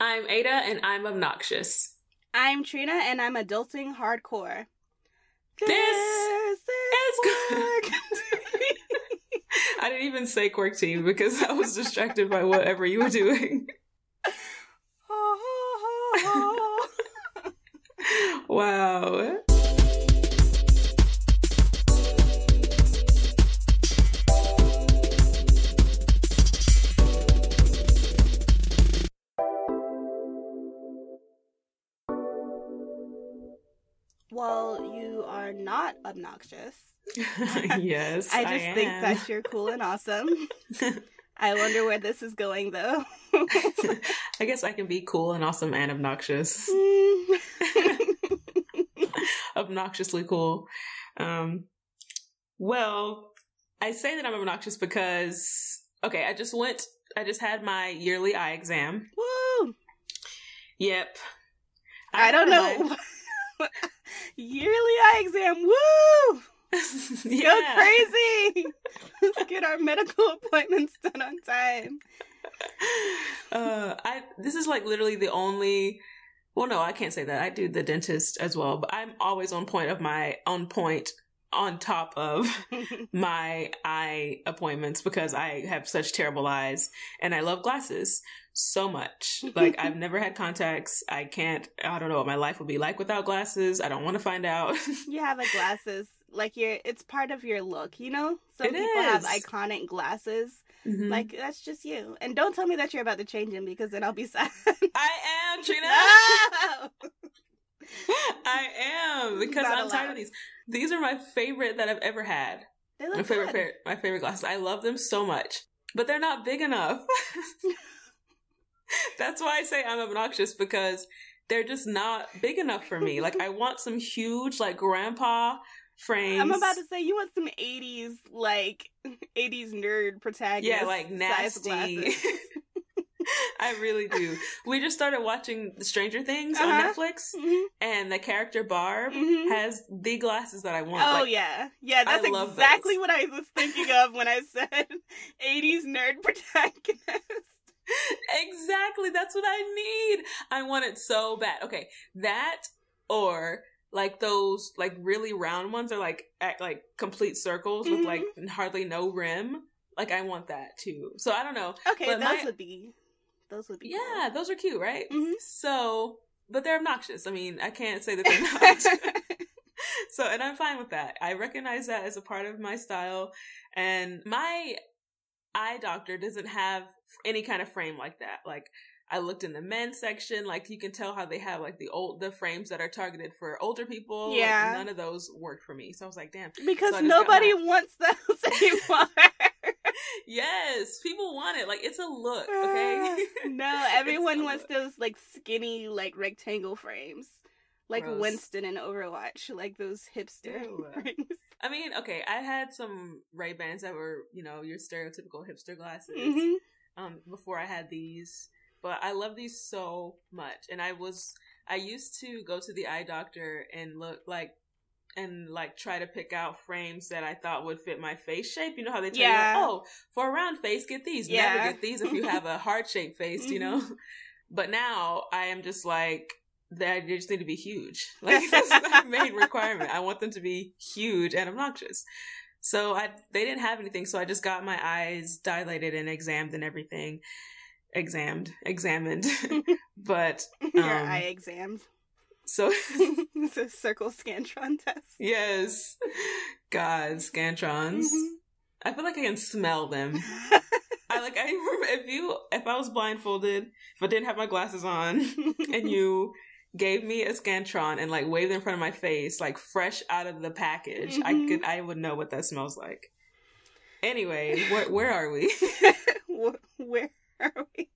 I'm Ada and I'm obnoxious. I'm Trina and I'm adulting hardcore. This, is is work. I didn't even say quirk team because I was distracted by whatever you were doing. Wow. Obnoxious. yes. I just think am. that you're cool and awesome. I wonder where this is going though. I guess I can be cool and awesome and obnoxious. Mm. Obnoxiously cool. Um, well, I say that I'm obnoxious because, okay, I just went, I just had my yearly eye exam. Woo! Yep. I don't had know. Yearly eye exam. Woo! Go crazy. Let's get our medical appointments done on time. uh, I this is like literally the only. Well, no, I can't say that. I do the dentist as well, but I'm always on point of my on point on top of my eye appointments because I have such terrible eyes and I love glasses so much. Like I've never had contacts. I can't. I don't know what my life would be like without glasses. I don't want to find out. you have the glasses. Like you're it's part of your look, you know? Some It people have iconic glasses. Mhm. Like that's just you. And don't tell me that you're about to change them because then I'll be sad. I am Trina. no! I am because I'm tired of these. These are my favorite that I've ever had. They My look favorite, good. pair, my favorite glasses. I love them so much, but they're not big enough. That's why I say I'm obnoxious because they're just not big enough for me. Like I want some huge, like grandpa frames. I'm about to say you want some 80s like 80s nerd protagonist. yeah, like size nasty. I really do. We just started watching Stranger Things on Uh-huh. Netflix, Mhm, and the character Barb mhm. has the glasses that I want. Oh Like, yeah, yeah. That's I exactly what I was thinking of when I said '80s nerd protagonist. Exactly. That's what I need. I want it so bad. Okay, that or like those like really round ones are like act like complete circles with like hardly no rim. Like I want that too. So I don't know. Okay, But those my- would be those would be. Yeah, those are cute, right? Mhm. So, but they're obnoxious. I mean, I can't say that they're not. so, and I'm fine with that. I recognize that as a part of my style. And my eye doctor doesn't have any kind of frame like that. Like, I looked in the men's section, like you can tell how they have like the old the frames that are targeted for older people. Like, Yeah. none of those worked for me. So I was like, damn. because So I just got nobody my- wants those anymore. Yes, people want it. Like it's a look, okay? no, everyone wants look. those like skinny like rectangle frames. Like Gross. Winston in Overwatch, like those hipster Ew. frames. I mean, okay, I had some Ray Bans that were, you know, your stereotypical hipster glasses. hmm um, before I had these. But I love these so much. And I was, I used to go to the eye doctor and look like, and like try to pick out frames that I thought would fit my face shape. You know how they tell Yeah. you, like, oh, for a round face, get these. Yeah. Never get these if you have a heart shaped face, you know? But now I am just like, that they just need to be huge. Like that's my main requirement. I want them to be huge and obnoxious. So I they didn't have anything, so I just got my eyes dilated and examined and everything. Examined, examined. but Your Um, eye exams. So it's a circle scantron test. yes, God, scantrons. Mhm. I feel like I can smell them. I like I remember if you if I was blindfolded, if I didn't have my glasses on, and you gave me a scantron and like waved in front of my face, like fresh out of the package, I Mhm. could I would know what that smells like. Anyway, where where are we? Where are we?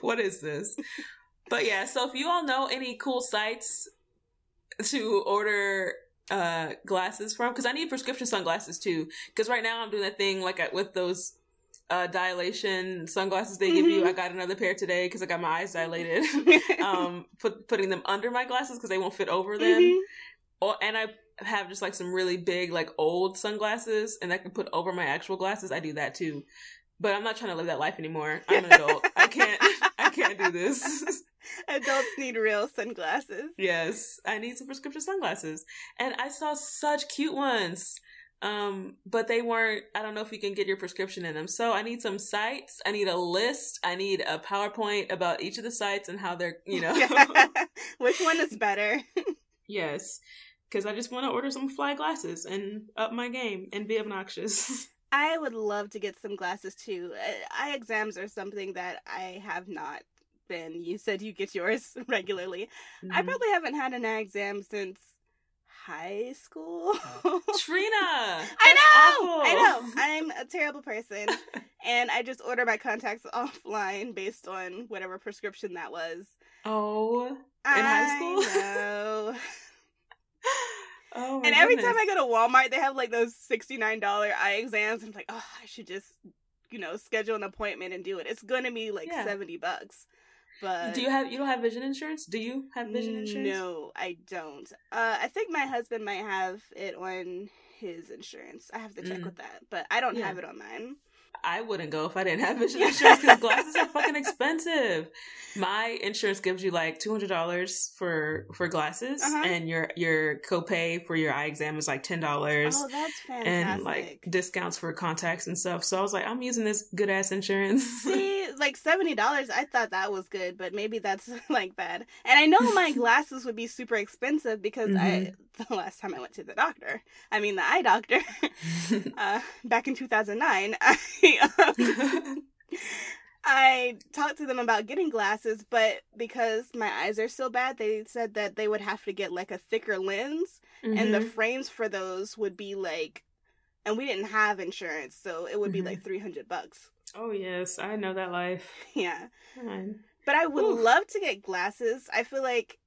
what is this? But yeah, so if you all know any cool sites to order uh glasses from, because I need prescription sunglasses too. Because right now I'm doing that thing like I- with those uh dilation sunglasses they give you. I got another pair today because I got my eyes dilated. um, put putting them under my glasses because they won't fit over them. Mhm. Or and I have just like some really big like old sunglasses and I can put over my actual glasses. I do that too. but I'm not trying to live that life anymore. I'm an adult. I can't. I can't do this. Adults need real sunglasses. Yes, I need some prescription sunglasses, and I saw such cute ones. Um, but they weren't. I don't know if you can get your prescription in them. So I need some sites. I need a list. I need a PowerPoint about each of the sites and how they're. You know, which one is better? yes, because I just want to order some fly glasses and up my game and be obnoxious. I would love to get some glasses too. Uh, eye exams are something that I have not been. You said you get yours regularly. Mm-hmm. I probably haven't had an eye exam since high school. Trina, I know, awful. I know. I'm a terrible person, and I just order my contacts offline based on whatever prescription that was. Oh, in I high school. No. Oh and every goodness. time I go to Walmart, they have like those sixty nine dollar eye exams. And I'm like, oh, I should just, you know, schedule an appointment and do it. It's gonna be like yeah. seventy bucks. But do you have you don't have vision insurance? Do you have vision insurance? No, I don't. Uh, I think my husband might have it on his insurance. I have to check mm. with that, but I don't yeah. have it on mine. I wouldn't go if I didn't have vision insurance because glasses are fucking expensive. My insurance gives you like two hundred dollars for for glasses, uh-huh. and your your copay for your eye exam is like ten dollars. Oh, that's fantastic! And like discounts for contacts and stuff. So I was like, I'm using this good ass insurance. See, like seventy dollars, I thought that was good, but maybe that's like bad. And I know my glasses would be super expensive because mm-hmm. I the last time I went to the doctor, I mean the eye doctor, uh, back in two thousand nine. Um, I talked to them about getting glasses, but because my eyes are so bad, they said that they would have to get like a thicker lens, mm-hmm. and the mm-hmm. frames for those would be like, and we didn't have insurance, so it would mm-hmm. be like three hundred bucks. Oh yes, I know that life. Yeah, but I would Oof. love to get glasses. I feel like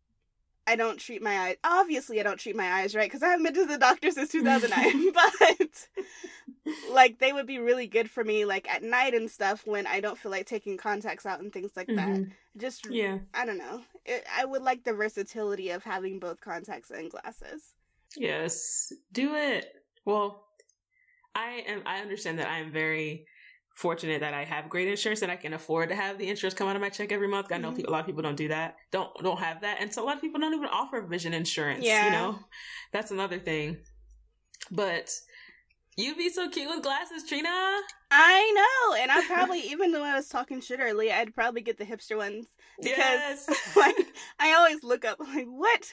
I don't treat my eyes. Obviously, I don't treat my eyes right because I haven't been to the doctor since 2009. but like, they would be really good for me, like at night and stuff, when I don't feel like taking contacts out and things like mm-hmm. that. Just yeah, I don't know. It, I would like the versatility of having both contacts and glasses. Yes, do it. Well, I am. I understand that I am very fortunate that I have great insurance and I can afford to have the insurance come out of my check every month. I know mm-hmm. a lot of people don't do that. Don't don't have that. And so a lot of people don't even offer vision insurance. Yeah. You know? That's another thing. But you'd be so cute with glasses, Trina. I know. And I probably even though I was talking shit earlier, I'd probably get the hipster ones. Because yes. like I always look up like what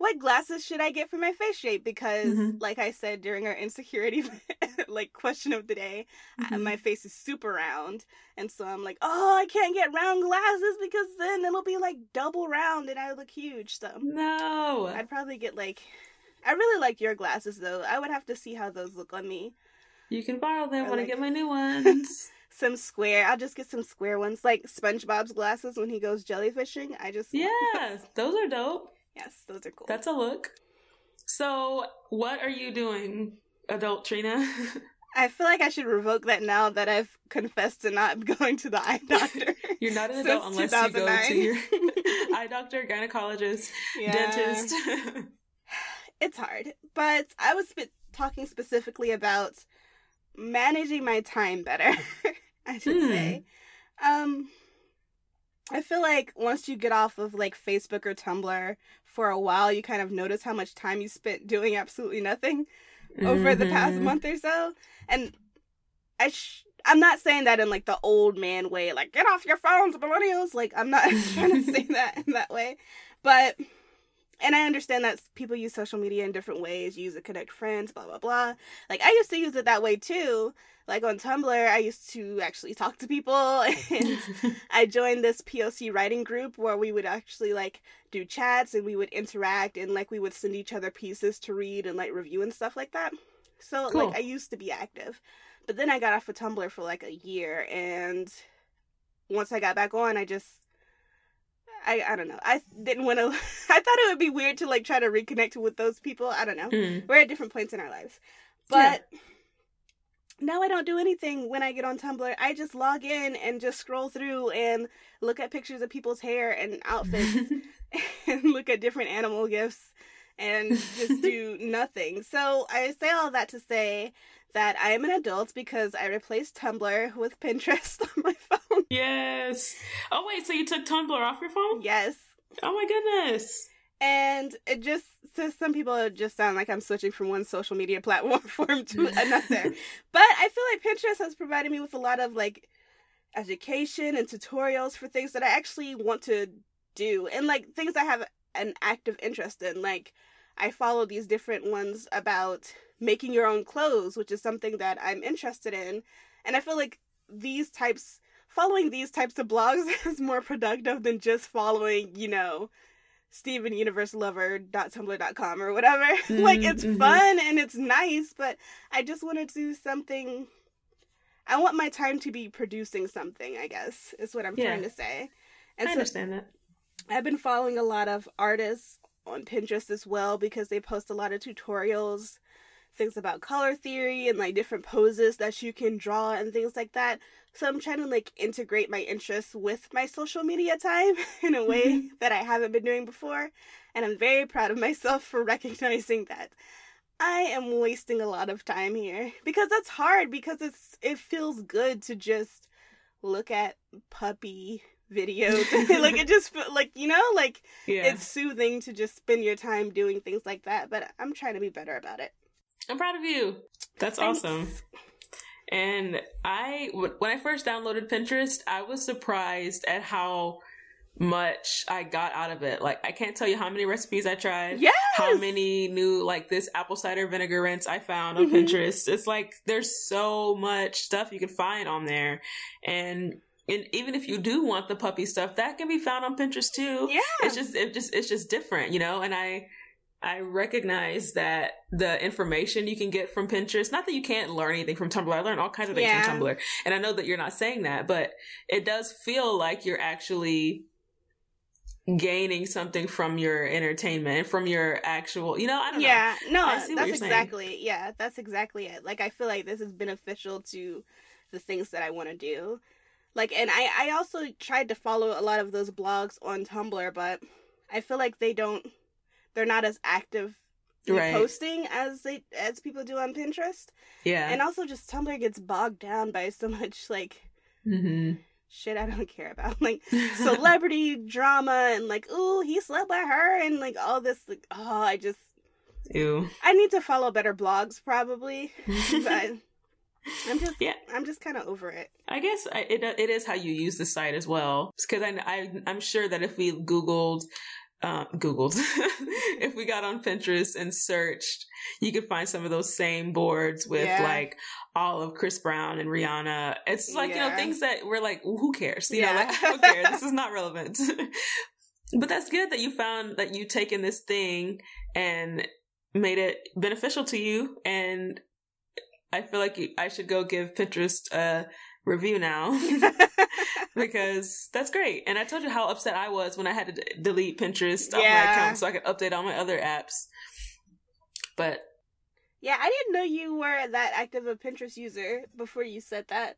what glasses should I get for my face shape? Because, mm-hmm. like I said during our insecurity like question of the day, mm-hmm. my face is super round, and so I'm like, oh, I can't get round glasses because then it'll be like double round and I look huge. So no, I'd probably get like, I really like your glasses though. I would have to see how those look on me. You can borrow them when like... I get my new ones. some square. I'll just get some square ones, like SpongeBob's glasses when he goes jellyfishing. I just yeah, those are dope. Yes, those are cool. That's a look. So, what are you doing, adult Trina? I feel like I should revoke that now that I've confessed to not going to the eye doctor. You're not an adult unless you go to your eye doctor, gynecologist, yeah. dentist. it's hard, but I was sp- talking specifically about managing my time better. I should hmm. say. Um, I feel like once you get off of like Facebook or Tumblr for a while, you kind of notice how much time you spent doing absolutely nothing mm-hmm. over the past mm-hmm. month or so. And I sh- I'm not saying that in like the old man way, like get off your phones, millennials. Like I'm not trying to say that in that way, but and I understand that people use social media in different ways, use it to connect friends, blah blah blah. Like I used to use it that way too. Like on Tumblr, I used to actually talk to people, and I joined this POC writing group where we would actually like do chats and we would interact and like we would send each other pieces to read and like review and stuff like that. So cool. like I used to be active, but then I got off of Tumblr for like a year, and once I got back on, I just I I don't know. I didn't want to. I thought it would be weird to like try to reconnect with those people. I don't know. Mm. We're at different points in our lives, but yeah. now I don't do anything when I get on Tumblr. I just log in and just scroll through and look at pictures of people's hair and outfits, and look at different animal gifts, and just do nothing. So I say all that to say that I am an adult because I replaced Tumblr with Pinterest on my phone. Yes. Oh wait, so you took Tumblr off your phone? Yes. Oh my goodness. And it just to some people it just sound like I'm switching from one social media platform to another. but I feel like Pinterest has provided me with a lot of like education and tutorials for things that I actually want to do and like things I have an active interest in. Like I follow these different ones about making your own clothes, which is something that I'm interested in. And I feel like these types following these types of blogs is more productive than just following, you know, StevenUniverseLover.tumblr.com or whatever. Mm-hmm, like it's mm-hmm. fun and it's nice, but I just want to do something I want my time to be producing something, I guess, is what I'm yeah. trying to say. And I so understand that. I've been following a lot of artists on Pinterest as well because they post a lot of tutorials, things about color theory and like different poses that you can draw and things like that. So I'm trying to like integrate my interests with my social media time in a way mm-hmm. that I haven't been doing before. And I'm very proud of myself for recognizing that I am wasting a lot of time here because that's hard because it's it feels good to just look at puppy videos like it just like you know like yeah. it's soothing to just spend your time doing things like that but i'm trying to be better about it i'm proud of you that's Thanks. awesome and i when i first downloaded pinterest i was surprised at how much I got out of it. Like I can't tell you how many recipes I tried. Yes. How many new like this apple cider vinegar rinse I found on mm-hmm. Pinterest. It's like there's so much stuff you can find on there. And and even if you do want the puppy stuff, that can be found on Pinterest too. Yeah. It's just it just it's just different, you know, and I I recognize that the information you can get from Pinterest, not that you can't learn anything from Tumblr. I learned all kinds of things yeah. from Tumblr. And I know that you're not saying that, but it does feel like you're actually gaining something from your entertainment from your actual you know i don't yeah, know yeah no that's exactly saying. yeah that's exactly it like i feel like this is beneficial to the things that i want to do like and i i also tried to follow a lot of those blogs on tumblr but i feel like they don't they're not as active right. posting as they as people do on pinterest yeah and also just tumblr gets bogged down by so much like mm-hmm shit I don't care about. Like celebrity drama and like, ooh, he slept with her and like all this like oh I just Ew. I need to follow better blogs probably. but I'm just yeah. I'm just kind of over it. I guess I, it it is how you use the site as well. Because I, I I'm sure that if we Googled uh, Googled, if we got on Pinterest and searched, you could find some of those same boards with yeah. like all of Chris Brown and Rihanna. It's like, yeah. you know, things that we're like, who cares? You yeah. know, like, who cares? this is not relevant. but that's good that you found that you taken this thing and made it beneficial to you. And I feel like I should go give Pinterest a review now because that's great. And I told you how upset I was when I had to d- delete Pinterest off my account so I could update all my other apps. But yeah, I didn't know you were that active a Pinterest user before you said that.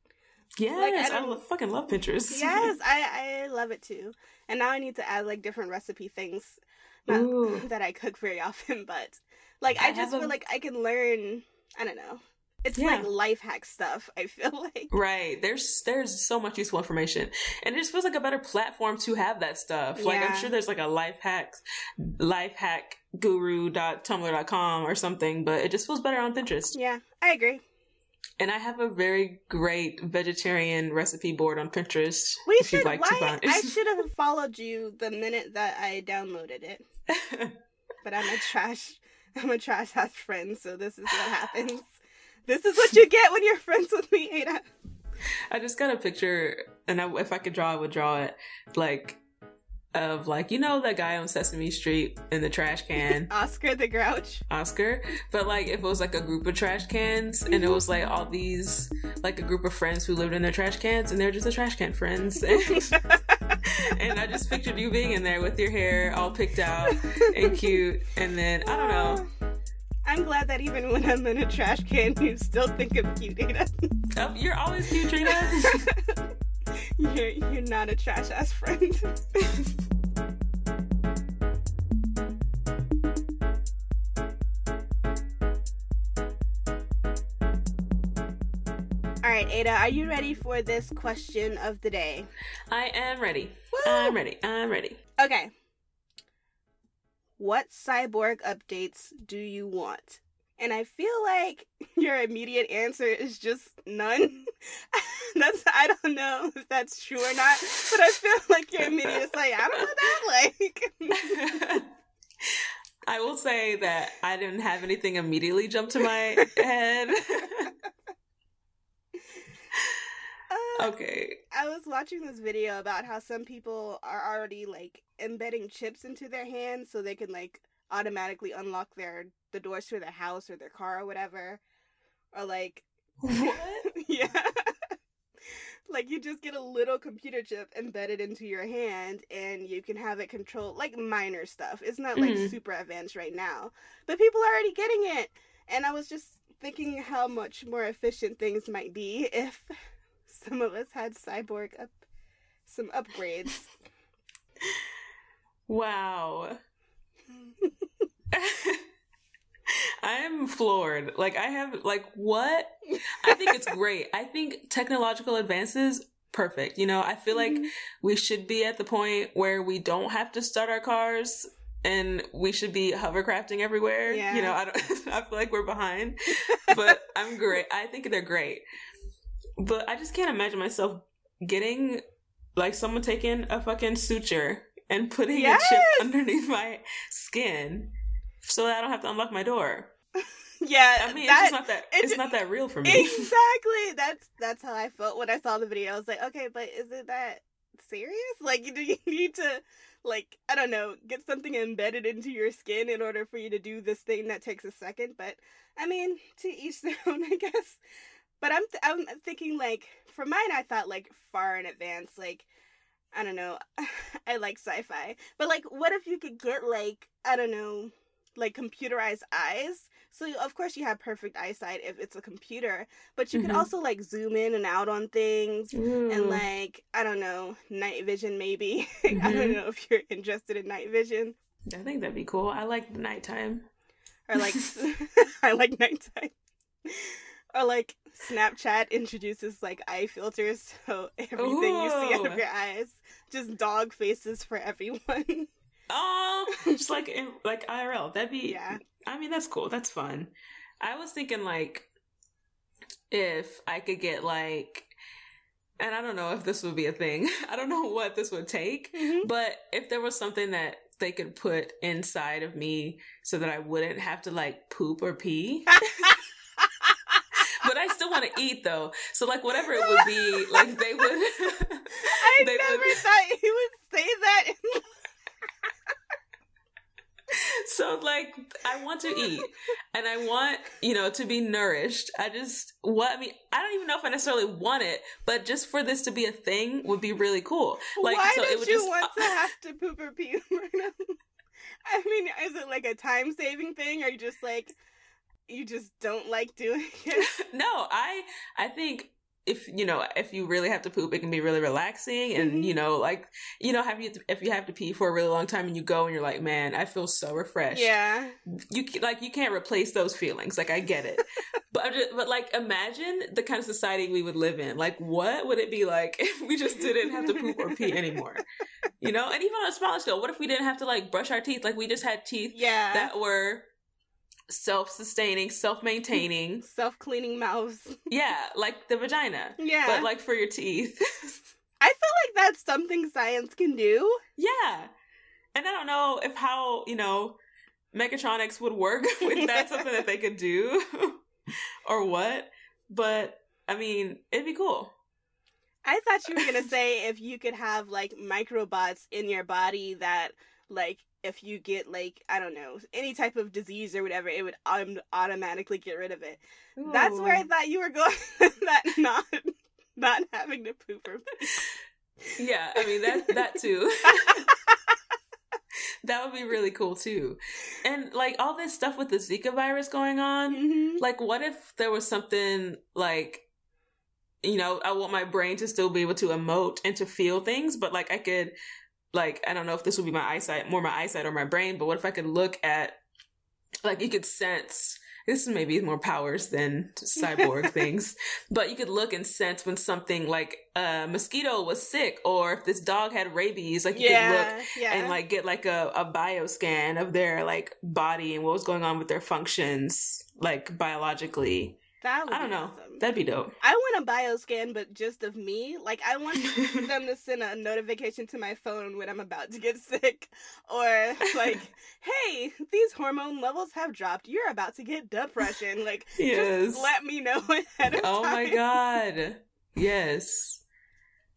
Yes, like, I, I lo- fucking love Pinterest. yes, I I love it too. And now I need to add like different recipe things not that I cook very often, but like I, I just feel a... like I can learn. I don't know. It's yeah. like life hack stuff. I feel like right. There's there's so much useful information, and it just feels like a better platform to have that stuff. Yeah. Like I'm sure there's like a life hack, life hack guru.tumblr.com or something, but it just feels better on Pinterest. Yeah, I agree. And I have a very great vegetarian recipe board on Pinterest. We should. Like why, I should have followed you the minute that I downloaded it. but I'm a trash. I'm a trash ass friend, so this is what happens. This is what you get when you're friends with me, Ada. I just got a picture, and I, if I could draw, I would draw it like of like you know that guy on Sesame Street in the trash can, Oscar the Grouch. Oscar, but like if it was like a group of trash cans, and it was like all these like a group of friends who lived in their trash cans, and they're just the trash can friends. And, and I just pictured you being in there with your hair all picked out and cute, and then I don't know. I'm glad that even when I'm in a trash can, you still think of cute, Ada. Oh, you're always cute, Trina. you're, you're not a trash ass friend. All right, Ada, are you ready for this question of the day? I am ready. Woo! I'm ready. I'm ready. Okay. What cyborg updates do you want? And I feel like your immediate answer is just none. that's I don't know if that's true or not, but I feel like your immediate is like, I don't know that like I will say that I didn't have anything immediately jump to my head. Okay. I was watching this video about how some people are already like embedding chips into their hands so they can like automatically unlock their the doors to their house or their car or whatever. Or like What? yeah. like you just get a little computer chip embedded into your hand and you can have it control like minor stuff. It's not like Mhm. super advanced right now. But people are already getting it. And I was just thinking how much more efficient things might be if some of us had cyborg up some upgrades. Wow. I am floored. Like I have like what? I think it's great. I think technological advances perfect. You know, I feel like Mhm. we should be at the point where we don't have to start our cars and we should be hovercrafting everywhere. Yeah. You know, I don't I feel like we're behind. But I'm great. I think they're great. But I just can't imagine myself getting like someone taking a fucking suture and putting a chip underneath my skin so that I don't have to unlock my door. yeah, I mean, that, it's just not that it- it's not that real for me. exactly. That's that's how I felt when I saw the video. I was like, okay, but is it that serious? Like, do you need to, like, I don't know, get something embedded into your skin in order for you to do this thing that takes a second? But I mean, to each their own, I guess. But I'm th- I'm thinking like for mine, I thought like far in advance, like. I don't know. I like sci-fi. But like what if you could get like I don't know, like computerized eyes? So of course you have perfect eyesight if it's a computer, but you Mhm. can also like zoom in and out on things Ooh. and like I don't know, night vision maybe. I don't Mhm. know if you're interested in night vision I think that'd be cool. I like the nighttime. or like I like nighttime. Or like Snapchat introduces like eye filters, so everything you see out of your eyes, just dog faces for everyone. Oh, just like in, like IRL. That'd be. Yeah. I mean, that's cool. That's fun. I was thinking like if I could get like, and I don't know if this would be a thing. I don't know what this would take, Mhm. but if there was something that they could put inside of me so that I wouldn't have to like poop or pee. Want to eat though. So like whatever it would be, like they would. I they never would- thought he would say that. so like I want to eat and I want, you know, to be nourished. I just what I mean, I don't even know if I necessarily want it, but just for this to be a thing would be really cool. Like Why so it would you just uh, want to have to poop or pee? I mean, is it like a time saving thing, or you just like you just don't like doing it? No, I I think if you know if you really have to poop, it can be really relaxing, and Mhm. you know like you know have you if you have to pee for a really long time and you go and you're like, man, I feel so refreshed. Yeah, you like you can't replace those feelings. Like I get it, but but like imagine the kind of society we would live in. Like what would it be like if we just didn't have to poop or pee anymore? You know, and even on a smaller scale, what if we didn't have to like brush our teeth? Like we just had teeth yeah. that were self-sustaining, self-maintaining. Self cleaning mouths. yeah, like the vagina, Yeah, but like for your teeth. I feel like that's something science can do. yeah, and I don't know if how you know mechatronics would work if that's something that they could do or what. But I mean, it'd be cool. I thought you were gonna say if you could have like microbots in your body that like if you get like I don't know any type of disease or whatever, it would um, automatically get rid of it. That's where I thought you were going. that not not having to poop or pee. Yeah, I mean that that too. that would be really cool too. And like all this stuff with the Zika virus going on, Mhm. like what if there was something like you know, I want my brain to still be able to emote and to feel things, but like I could like I don't know if this would be my eyesight, more my eyesight or my brain, but what if I could look at like you could sense this is maybe more powers than cyborg things, but you could look and sense when something like a mosquito was sick or if this dog had rabies, like you yeah, could look yeah. and like get like a, a bio scan of their like body and what was going on with their functions, like biologically. That would I don't be know. awesome. That'd be dope. I want a bioscan, but just of me. Like, I want them to send a notification to my phone when I'm about to get sick. Or, like, hey, these hormone levels have dropped. You're about to get depression. Like, Yes. just let me know ahead of Oh my god. Yes.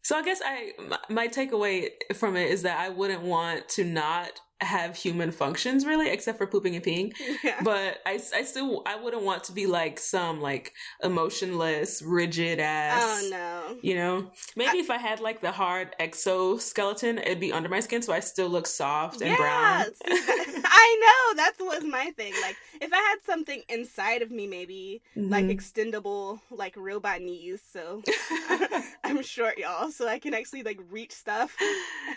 So I guess I my, my takeaway from it is that I wouldn't want to not have human functions really except for pooping and peeing Yeah. but I, I still I wouldn't want to be like some like emotionless rigid ass Oh, no. you know maybe if I had like the hard exoskeleton it'd be under my skin so I still look soft and brown I know. that was my thing. Like, if I had something inside of me, maybe, like, Mhm. extendable, like, robot knees. So, I'm short, y'all, so I can actually like reach stuff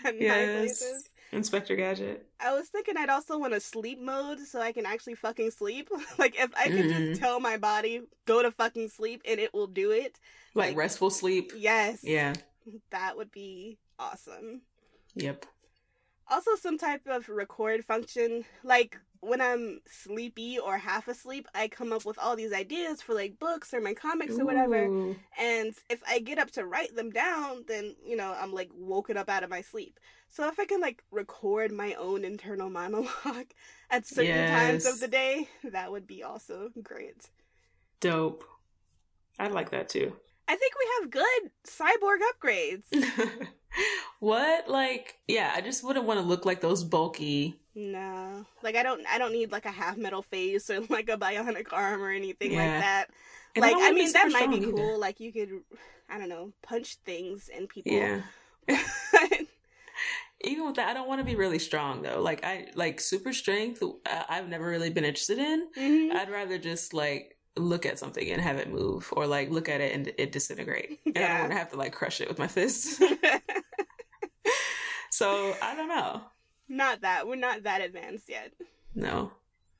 and Yes. places. Inspector Gadget I was thinking I'd also want a sleep mode so I can actually fucking sleep. like if I could Mm. just tell my body go to fucking sleep and it will do it. like Like- restful sleep Yes. yeah That would be awesome. yep Also some type of record function like when I'm sleepy or half asleep, I come up with all these ideas for like books or my comics or whatever. And if I get up to write them down, then, you know, I'm like woken up out of my sleep. So if I can like record my own internal monologue at certain times of the day, that would be also great. Dope. I'd like that too. I think we have good cyborg upgrades. what? Like, yeah, I just wouldn't want to look like those bulky. no. Like I don't I don't need like a half metal face or like a bionic arm or anything Yeah. like that. And like don't I mean that might be cool. Like you could I don't know, punch things and people. Yeah. Even with that, I don't want to be really strong though. Like I like super strength. uh, I've never really been interested in. Mhm. I'd rather just like look at something and have it move, or like look at it and it disintegrate. And I don't want to have to like crush it with my fists. so I don't know. not that. We're not that advanced yet. No,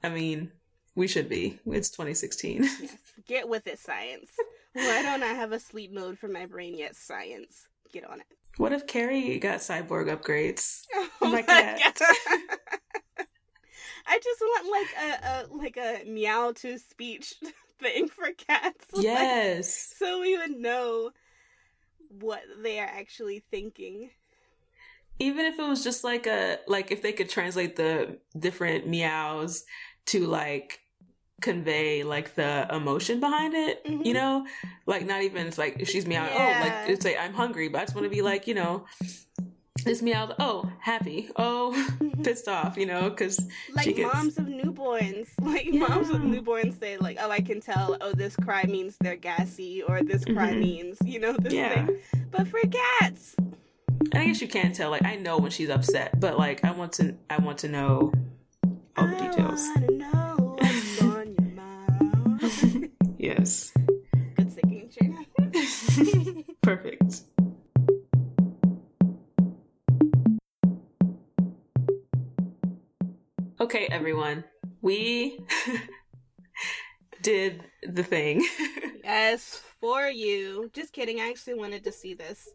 I mean we should be. It's 2016. Yes. Get with it, science. Why don't I have a sleep mode for my brain yet, science? Get on it. What if Carrie got cyborg upgrades? Oh my. God. I just want like a, a like a meow to speech thing for cats. Like, Yes. so we would know what they are actually thinking. Even if it was just like a like if they could translate the different meows to like convey like the emotion behind it, Mhm. you know? Like not even it's like she's meowing, oh like it's like I'm hungry, but I just want to be like, you know, this meow, oh, happy, oh, pissed off, you know, because like gets- moms of newborns. Like moms of newborns say like, oh, I can tell. Oh, this cry means they're gassy, or this cry Mhm. means you know this yeah. thing. But for cats, I guess you can tell. Like I know when she's upset, but like I want to, I want to know all the details. I wanna know what's on your mind. Yes, Good singing, Trina. perfect. Okay, everyone, we did the thing. Yes, for you. Just kidding. I actually wanted to see this.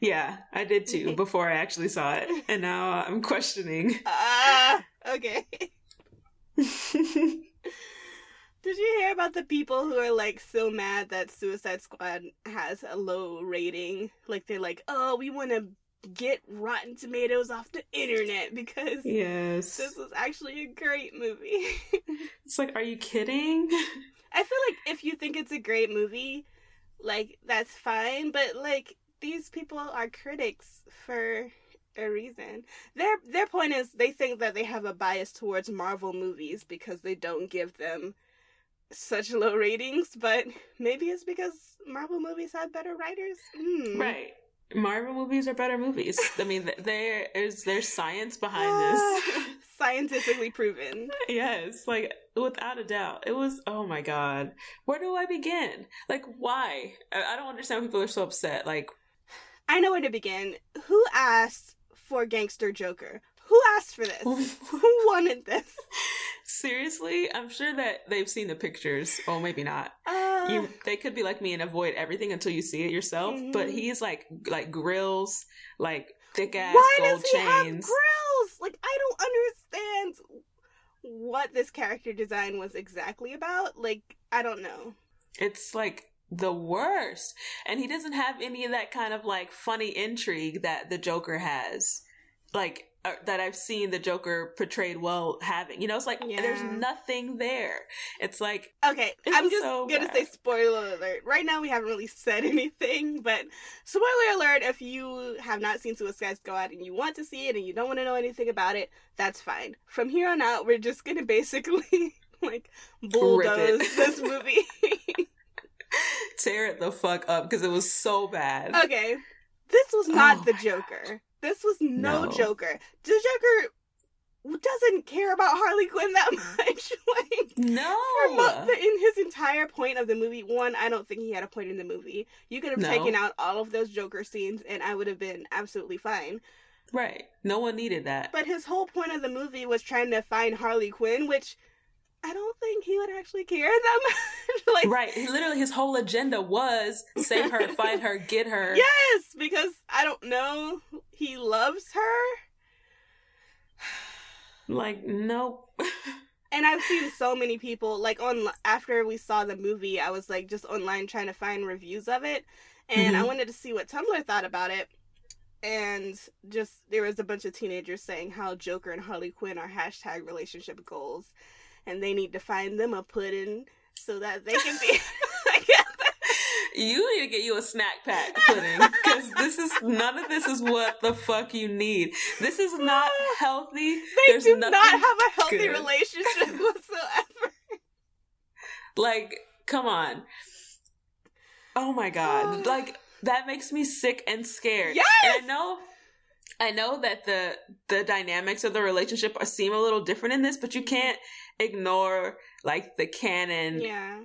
yeah, I did too before I actually saw it, and now I'm questioning. Ah, okay. Did you hear about the people who are like so mad that Suicide Squad has a low rating? Like they're like, "Oh, we want to get Rotten Tomatoes off the internet because yes, this was actually a great movie." it's like, are you kidding? I feel like if you think it's a great movie, like that's fine, but like these people are critics for a reason. Their their point is they think that they have a bias towards Marvel movies because they don't give them such low ratings, but maybe it's because Marvel movies have better writers. Hmm. Right. Marvel movies are better movies. I mean, there is there's science behind this. Scientifically proven. yes, like without a doubt. It was oh my god. Where do I begin? Like why? I, I don't understand why people are so upset. Like I know where to begin. Who asked for Gangster Joker? Who asked for this? Who wanted this? Seriously, I'm sure that they've seen the pictures. Oh, maybe not. Uh, You, they could be like me and avoid everything until you see it yourself. But Mhm. he's like, like grills, like thick ass why gold does he have chains. grills? Like I don't understand what this character design was exactly about. Like I don't know. It's like the worst. And he doesn't have any of that kind of like funny intrigue that the Joker has. Like uh, that I've seen the Joker portrayed well having. You know, it's like there's nothing there. It's like Okay, It I'm just so gonna bad. say spoiler alert. Right now, we haven't really said anything, but spoiler alert: if you have not seen Suicide Squad and you want to see it and you don't want to know anything about it, that's fine. From here on out, we're just gonna basically like bulldoze this movie. tear it the fuck up because it was so bad. okay, this was not Oh the Joker. This was no, No. Joker. The Joker doesn't care about Harley Quinn that much. like No. The, in his entire point of the movie, one, I don't think he had a point in the movie. You could have No. taken out all of those Joker scenes, and I would have been absolutely fine. right. No one needed that. But his whole point of the movie was trying to find Harley Quinn, which I don't think he would actually care that much. like, right. He- Literally, his whole agenda was save her, find her, get her. yes, because I don't know, he loves her. Like, nope. And I've seen so many people like on after we saw the movie, I was like just online trying to find reviews of it, and I Mhm. wanted to see what Tumblr thought about it. And just there was a bunch of teenagers saying how Joker and Harley Quinn are hashtag relationship goals, and they need to find them a pudding so that they can be. Like You need to get you a snack pack pudding because this is none of this is what the fuck you need. This is not healthy. they There's do not have a healthy good. relationship whatsoever. Like, come on. Oh my god. like that makes me sick and scared. Yes! And I know I know that the the dynamics of the relationship are, seem a little different in this, but you can't ignore like the canon Yeah,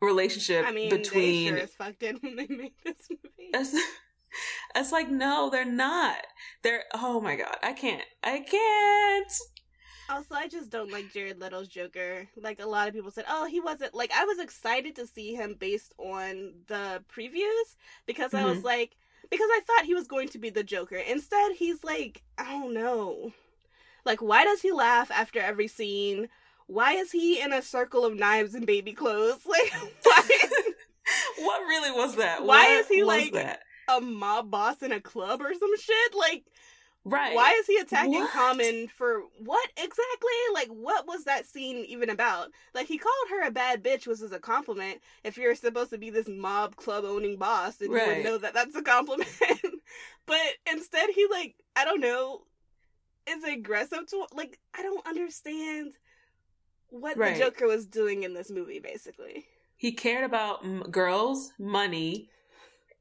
relationship I mean, between they sure as fuck did when they made this movie. it's, it's like no, they're not. They're oh my god, I can't. I can't. Also, I just don't like Jared Leto's Joker. Like a lot of people said, oh, he wasn't like I was excited to see him based on the previews because I was Mhm. like because I thought he was going to be the Joker. Instead, he's like I don't know. Like why does he laugh after every scene? Why is he in a circle of knives and baby clothes? Like why what really was that? Why What is he, like- that? a mob boss in a club or some shit? Like Right. Why is he attacking What? Common for what exactly? Like, what was that scene even about? Like, he called her a bad bitch, which is a compliment. If you're supposed to be this mob club owning boss, and you Right. would know that that's a compliment. but instead, he like, I don't know, is aggressive to like. I don't understand what Right. the Joker was doing in this movie. Basically, He cared about m- girls, money,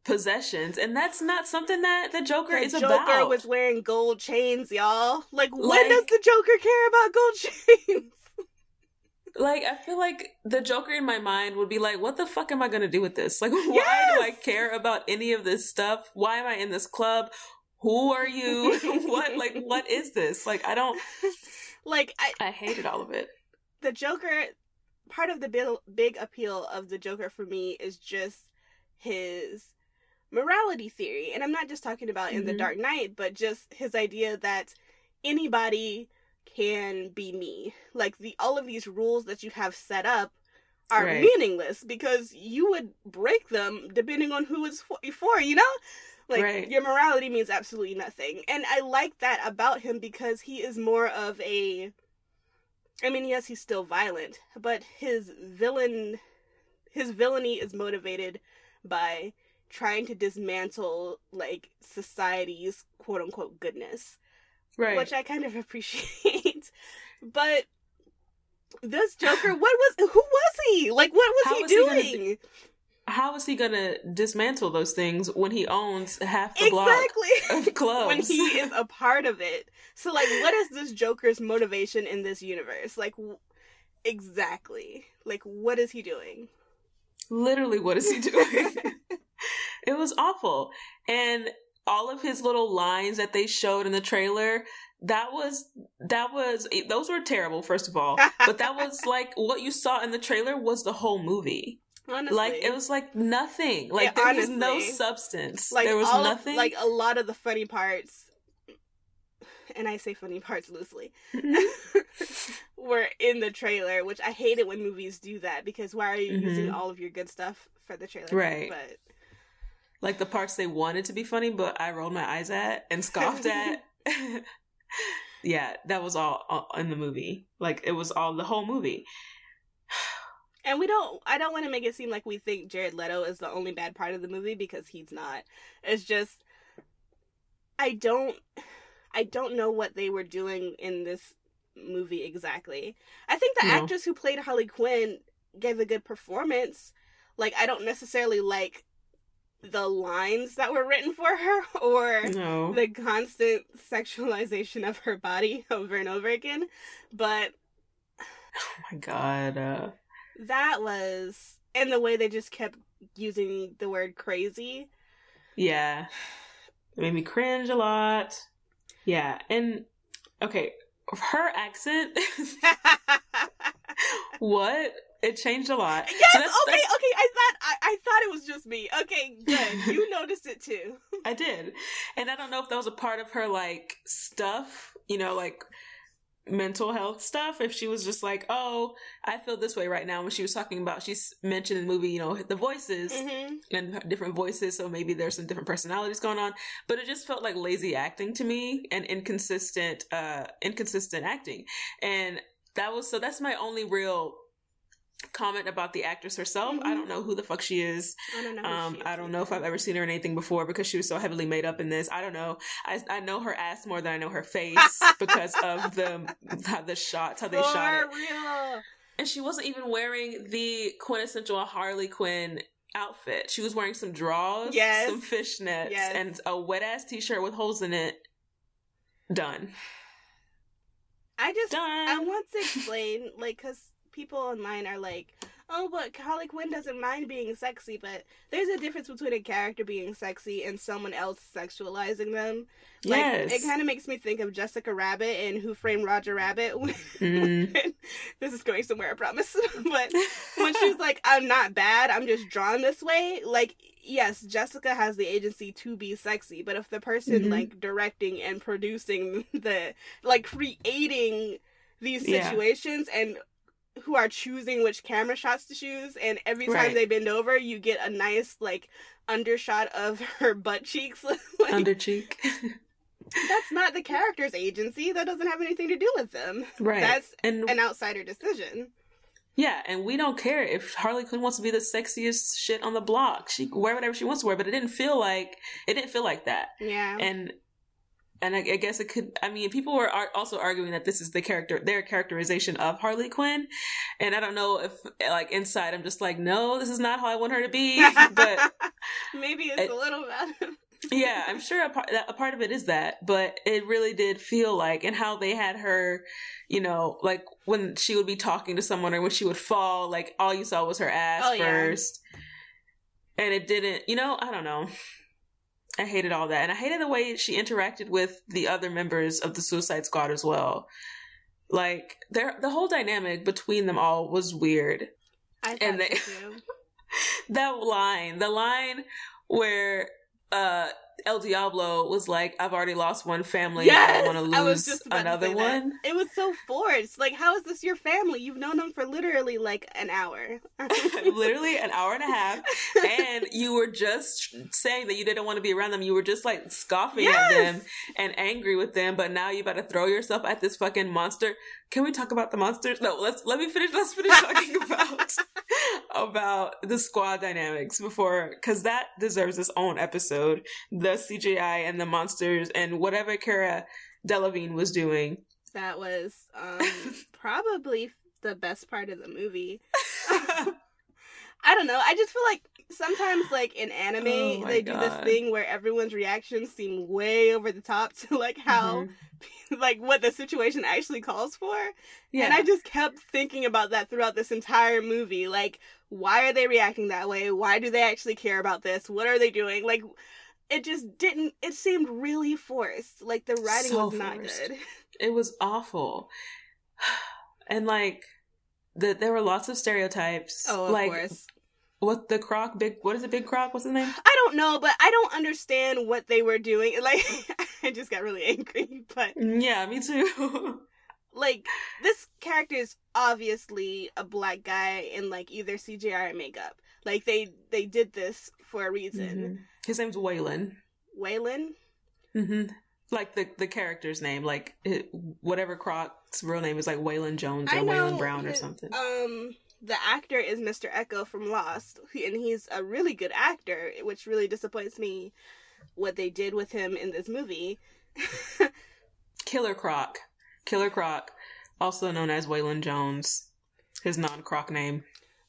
possessions, and that's not something that the Joker the is Joker about. was wearing gold chains, y'all. Like, when Like- does the Joker care about gold chains? like I feel like the Joker in my mind would be like, "What the fuck am I gonna do with this? Like, why do I care about any of this stuff? Why am I in this club? Who are you? what? Like, what is this? Like, I don't. like, I I hated all of it. The Joker, part of the big, big appeal of the Joker for me is just his morality theory. And I'm not just talking about in The Mhm. Dark Knight, but just his idea that anybody can be me. Like the all of these rules that you have set up are Right. meaningless because you would break them depending on who is for, for you know? Like Right. your morality means absolutely nothing. And I like that about him because he is more of a I mean, yes, he's still violent, but his villain his villainy is motivated by trying to dismantle like society's quote unquote goodness, Right. which I kind of appreciate. but this Joker, what was who was he? Like what was How he was he doing? How is he gonna dismantle those things when he owns half the block exactly. of clubs? when he is a part of it. So like what is this Joker's motivation in this universe? Like w- exactly. Like what is he doing? Literally, what is he doing? it was awful. And all of his little lines that they showed in the trailer, that was that was those were terrible first of all but that was like what you saw in the trailer was the whole movie Honestly. like it was like nothing like Yeah, there was no substance like there was all of- nothing like a lot of the funny parts and I say funny parts loosely were in the trailer, which I hate it when movies do that because why are you using Mhm. all of your good stuff for the trailer? Right. But like the parts they wanted to be funny but i rolled my eyes at and scoffed at yeah that was all, all in the movie like it was all the whole movie and we don't I don't want to make it seem like we think Jared Leto is the only bad part of the movie because he's not. It's just I don't I don't know what they were doing in this movie exactly. I think the No. actress who played Harley Quinn gave a good performance. Like I don't necessarily like the lines that were written for her or no the constant sexualization of her body over and over again, but oh my god uh that was and the way they just kept using the word crazy. Yeah. It made me cringe a lot. Yeah. And okay, her accent, what? It changed a lot. Yes. So that's- okay. that's- Okay. I thought I, I thought it was just me. Okay. Good. You noticed it too. I did. And I don't know if that was a part of her like stuff, you know, like mental health stuff. If she was just like, oh, I feel this way right now. When she was talking about, she's mentioned in the movie, you know, the voices. Mm-hmm. and different voices, so maybe there's some different personalities going on. But it just felt like lazy acting to me and inconsistent, uh, inconsistent acting. And that was so. That's my only real comment about the actress herself. I Mhm. don't know who the fuck she is. I don't know. Um, I don't know if. I've ever seen her in anything before because she was so heavily made up in this. I don't know. I I know her ass more than I know her face because of the how the shots, how they shot it. Real. And she wasn't even wearing the quintessential Harley Quinn outfit. She was wearing some drawers, Yes. some fishnets, Yes. and a wet ass t shirt with holes in it. Done. I just Done. I want to explain, like, because people online are like, oh, but Harley Quinn doesn't mind being sexy, but there's a difference between a character being sexy and someone else sexualizing them. Like, yes. it kind of makes me think of Jessica Rabbit and Who Framed Roger Rabbit. Mm. this is going somewhere, I promise. but when she's like, I'm not bad, I'm just drawn this way, like, yes, Jessica has the agency to be sexy, but if the person, Mhm. like, directing and producing the, like, creating these Yeah. situations and who are choosing which camera shots to choose, and every time Right. they bend over, you get a nice, like, undershot of her butt cheeks. like, Under cheek. that's not the character's agency. That doesn't have anything to do with them. right. That's and an outsider decision. yeah, and we don't care if Harley Quinn wants to be the sexiest shit on the block. She can wear whatever she wants to wear, but it didn't feel like it didn't feel like that. Yeah. and and I, I guess it could. I mean, people were ar- also arguing that this is the character, their characterization of Harley Quinn, and I don't know if, like, inside, I'm just like, no, this is not how I want her to be. but maybe it's it- a little him. yeah, I'm sure a part, a part of it is that, but it really did feel like, and how they had her, you know, like when she would be talking to someone or when she would fall, like all you saw was her ass Oh, yeah. first, and it didn't, you know, I don't know. I hated all that, and I hated the way she interacted with the other members of the Suicide Squad as well. Like their the whole dynamic between them all was weird. I thought And they- so too. that line, the line where uh El Diablo was like, "I've already lost one family. I Yes, don't want to lose to another that. one." It was so forced. Like, how is this your family? You've known them for literally like an hour. Literally an hour and a half, and you were just saying that you didn't want to be around them. You were just like scoffing at them and angry with them. But now you about to throw yourself at this fucking monster. Can we talk about the monsters? No, let's let me finish. Let's finish talking about about the squad dynamics before, because that deserves its own episode. The CGI and the monsters and whatever Cara Delevingne was doing. that was um probably the best part of the movie. I don't know. I just feel like sometimes, like in anime, Oh they do this thing where everyone's reactions seem way over the top to like how, Mhm. like what the situation actually calls for. yeah, And I just kept thinking about that throughout this entire movie. Like, why are they reacting that way? Why do they actually care about this? What are they doing? Like, it just didn't. It seemed really forced. Like the writing So was not forced. good. It was awful. And like the, there were lots of stereotypes. Oh, of like course. what the croc big what is it, big croc? What's his name? I don't know, but I don't understand what they were doing. Like, I just got really angry. But Yeah, me too. like, this character is obviously a black guy in like either CGI or makeup. Like they they did this for a reason. Mhm. His name's Waylon. Waylon. hmm Like the the character's name, like it, whatever Croc's real name is, like Waylon Jones or Waylon Brown or something. Um, the actor is Mr. Eko from Lost, and he's a really good actor, which really disappoints me. What they did with him in this movie. Killer Croc, Killer Croc, also known as Waylon Jones, his non-Croc name.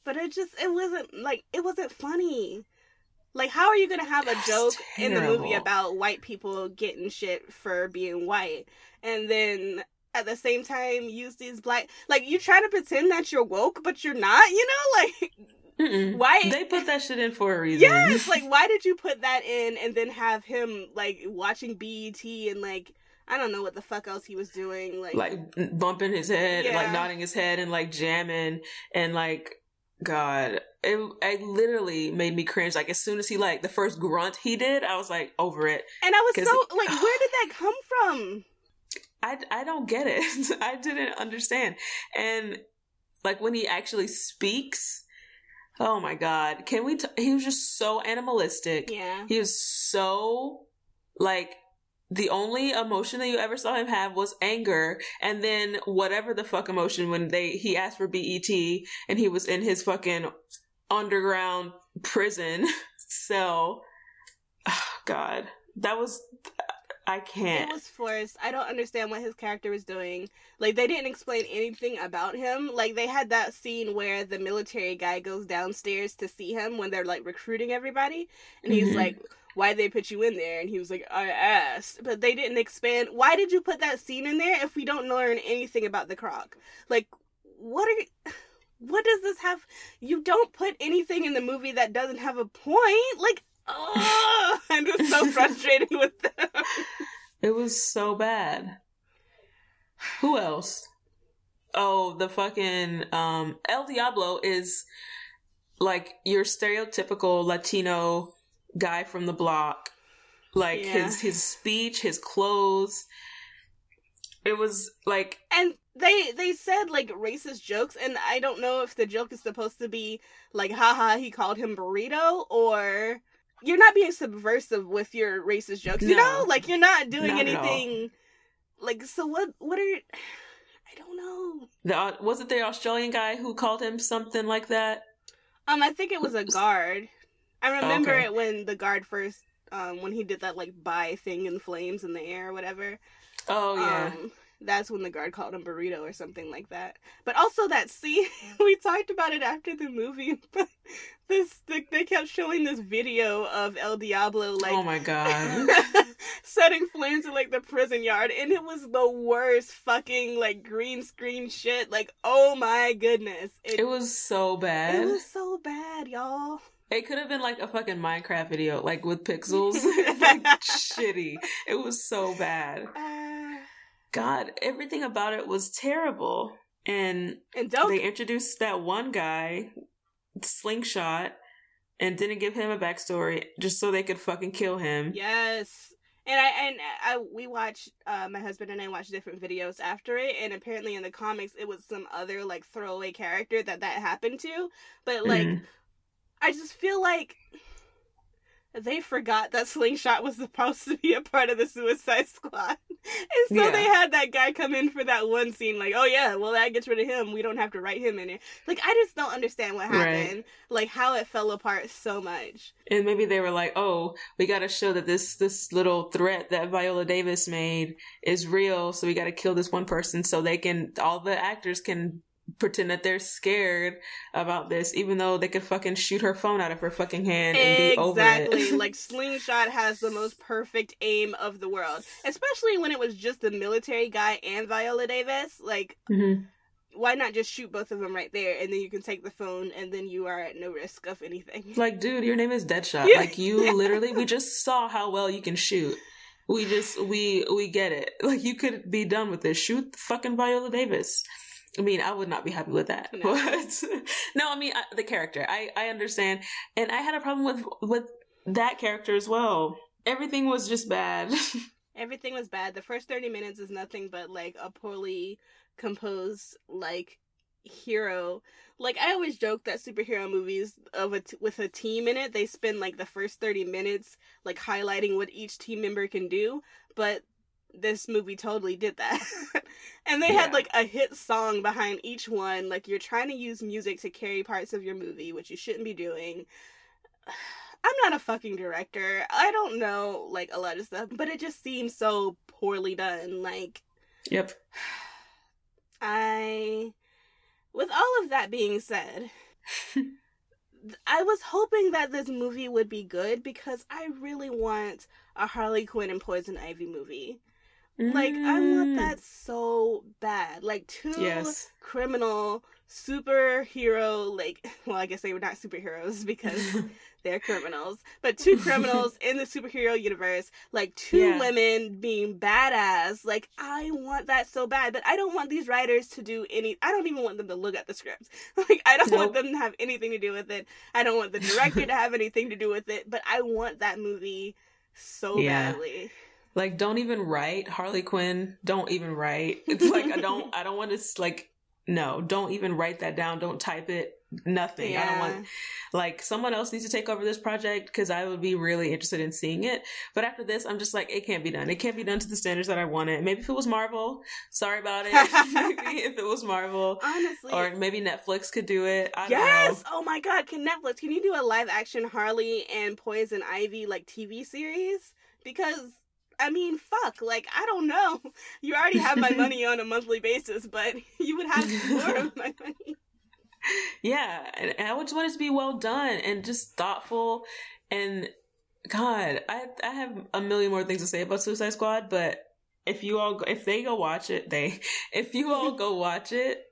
but it just it wasn't like it wasn't funny. Like, how are you gonna have a That's joke in the movie about white people getting shit for being white, and then at the same time use these black like you try to pretend that you're woke, but you're not. You know, like Mm-mm. Why- They put that shit in for a reason. Yes, like why did you put that in and then have him like watching BET and like I don't know what the fuck else he was doing like, like bumping his head, Yeah. like nodding his head, and like jamming, and like God, it, it literally made me cringe. Like as soon as he like the first grunt he did, I was like over it. and I was so like where did that come from? I I don't get it. I didn't understand, and like when he actually speaks, oh my God, can we? T- he was just so animalistic. Yeah. He was so like the only emotion that you ever saw him have was anger and then whatever the fuck emotion when they he asked for BET and he was in his fucking underground prison cell. God, that was I can't. It was forced. I don't understand what his character was doing. Like they didn't explain anything about him. Like they had that scene where the military guy goes downstairs to see him when they're like recruiting everybody, and he's Mhm. like, "Why they put you in there?" And he was like, "I asked," but they didn't expand. Why did you put that scene in there if we don't learn anything about the croc? Like, what are you? What does this have? You don't put anything in the movie that doesn't have a point. Like, oh, I'm just so frustrated with them. It was so bad. Who else? Oh, the fucking um El Diablo is like your stereotypical Latino guy from the block. Like Yeah. his his speech, his clothes. It was like and they they said like racist jokes and i don't know if the joke is supposed to be like haha he called him burrito or you're not being subversive with your racist jokes you know like you're not doing Not anything like so what what are you i don't know the was it the Australian guy who called him something like that? um i think it was a guard i remember Okay. it when the guard first um when he did that like bye thing in flames in the air or whatever Oh yeah. Um, that's when the guard called him burrito or something like that. But also that scene we talked about it after the movie. But this they, they kept showing this video of El Diablo like oh my god. setting flames in like the prison yard, and it was the worst fucking like green screen shit. Like oh my goodness, it was so bad. it was so bad, y'all. It could have been like a fucking Minecraft video, like with pixels. like shitty. It was so bad. Uh, God, everything about it was terrible. And and they introduced that one guy, Slingshot, and didn't give him a backstory just so they could fucking kill him. Yes. And I and I we watched uh, my husband and I watched different videos after it, and apparently in the comics it was some other like throwaway character that that happened to. But like, Mhm. I just feel like they forgot that Slingshot was supposed to be a part of the Suicide Squad, and so Yeah. they had that guy come in for that one scene. Like, oh yeah, well that gets rid of him. We don't have to write him in it. Like, I just don't understand what Right. happened. Like how it fell apart so much. And maybe they were like, "Oh, we got to show that this this little threat that Viola Davis made is real, so we got to kill this one person so they can all the actors can pretend that they're scared about this, even though they could fucking shoot her phone out of her fucking hand and be over exactly. like Slingshot has the most perfect aim of the world, especially when it was just the military guy and Viola Davis. Like Mhm. why not just shoot both of them right there and then you can take the phone and then you are at no risk of anything. Like, dude, your name is Deadshot. Yeah. Like you literally we just saw how well you can shoot. We just we we get it. Like you could be done with this. Shoot fucking Viola Davis. I mean, I would not be happy with that. No. But no, I mean I, the character. I I understand, and I had a problem with with that character as well. Everything was just bad. Everything was bad. The first 30 minutes is nothing but like a poorly composed like hero. Like I always joke that superhero movies of a t- with a team in it, they spend like the first 30 minutes like highlighting what each team member can do, but this movie totally did that. and they had like a hit song behind each one. Like you're trying to use music to carry parts of your movie, which you shouldn't be doing. I'm not a fucking director. I don't know like a lot of stuff, but it just seems so poorly done. Like yep. I with all of that being said, I was hoping that this movie would be good because I really want a Harley Quinn and Poison Ivy movie. Like I want Mm. that so bad. Like two Yes. criminal superhero like well I guess they were not superheroes because they're criminals, but two criminals in the superhero universe, like two Yeah. women being badass. Like I want that so bad, but I don't want these writers to do any. I don't even want them to look at the script. Like I don't want them to have anything to do with it. I don't want the director to have anything to do with it. But I want that movie so Yeah. badly. Like don't even write Harley Quinn. Don't even write. It's like I don't I don't want to like no, don't even write that down. Don't type it. Nothing. I don't want like someone else needs to take over this project because I would be really interested in seeing it. But after this, I'm just like, it can't be done. It can't be done to the standards that I want it. Maybe if it was Marvel, sorry about it. maybe if it was Marvel, honestly. or maybe Netflix could do it. I don't Yes! Oh my god, can Netflix can you do a live action Harley and Poison Ivy like TV series? Because I mean, fuck, like I don't know. You already have my money on a monthly basis, but you would have more of my money. Yeah, and, I would just want it to be well done and just thoughtful. And God, I I have a million more things to say about Suicide Squad, but if you all go, if they go watch it, they if you all go watch it,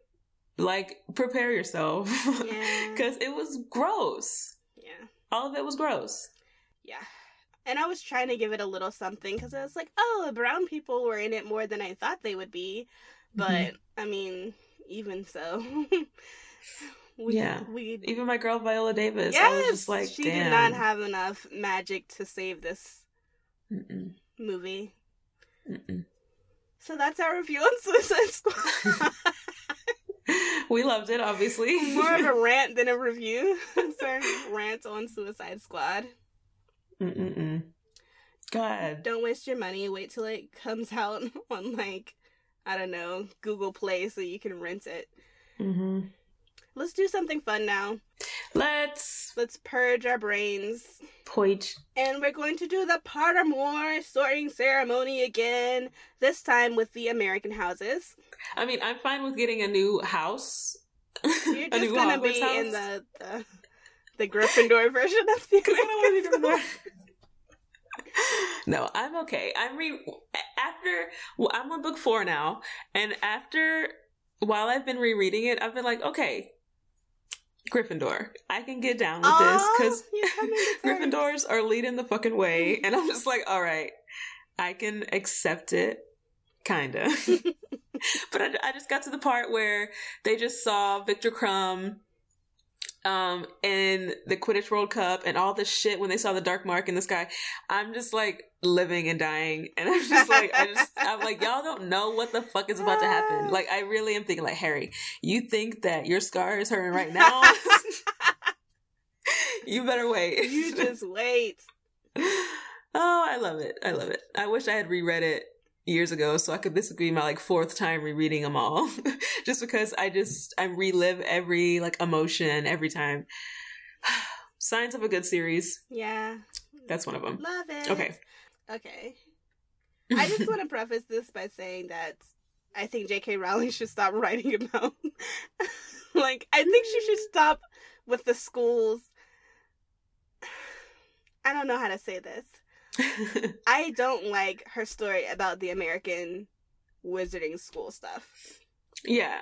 like prepare yourself Yeah. because it was gross. Yeah. All of it was gross. Yeah. And I was trying to give it a little something because I was like, oh, the brown people were in it more than I thought they would be. But, Mhm. I mean, even so. we, Yeah. We, Even my girl Viola Davis, yes, I was just like, she damn. did not have enough magic to save this Mm-mm, movie. mm-mm. So that's our review on Suicide Squad. we loved it, obviously. More of a rant than a review. Sorry, rant on Suicide Squad. Mm-mm-mm. God. Don't waste your money. Wait till it comes out on like I don't know Google Play so you can rent it. hmm Let's do something fun now. Let's Let's purge our brains. point. And we're going to do the Pottermore sorting ceremony again, this time with the American houses. I mean, I'm fine with getting a new house. You're just gonna Hogwarts be house. in the, the the Gryffindor version of the 'Cause I don't wanna be American Gryffindor. House. no, I'm okay. I'm re after well, I'm on book four now, and after while I've been rereading it, I've been like, okay, Gryffindor, I can get down with this oh, because you're coming to terms. Gryffindors are leading the fucking way, and I'm just like, all right, I can accept it, kinda. but I, I just got to the part where they just saw Viktor Krum um in the Quidditch World Cup and all this shit when they saw the dark mark in the sky. I'm just like living and dying and I'm just like I just I'm like y'all don't know what the fuck is about to happen. Like I really am thinking like Harry, you think that your scar is hurting right now? you better wait. you just wait. oh, I love it. I love it. I wish I had reread it years ago so I could this would be my like fourth time rereading them all. just because I just I relive every like emotion every time. Signs of a good series. Yeah, That's one of them. love it. Okay. Okay. I just want to preface this by saying that I think J.K. Rowling should stop writing about. like, I think she should stop with the schools. I don't know how to say this. I don't like her story about the American wizarding school stuff. yeah.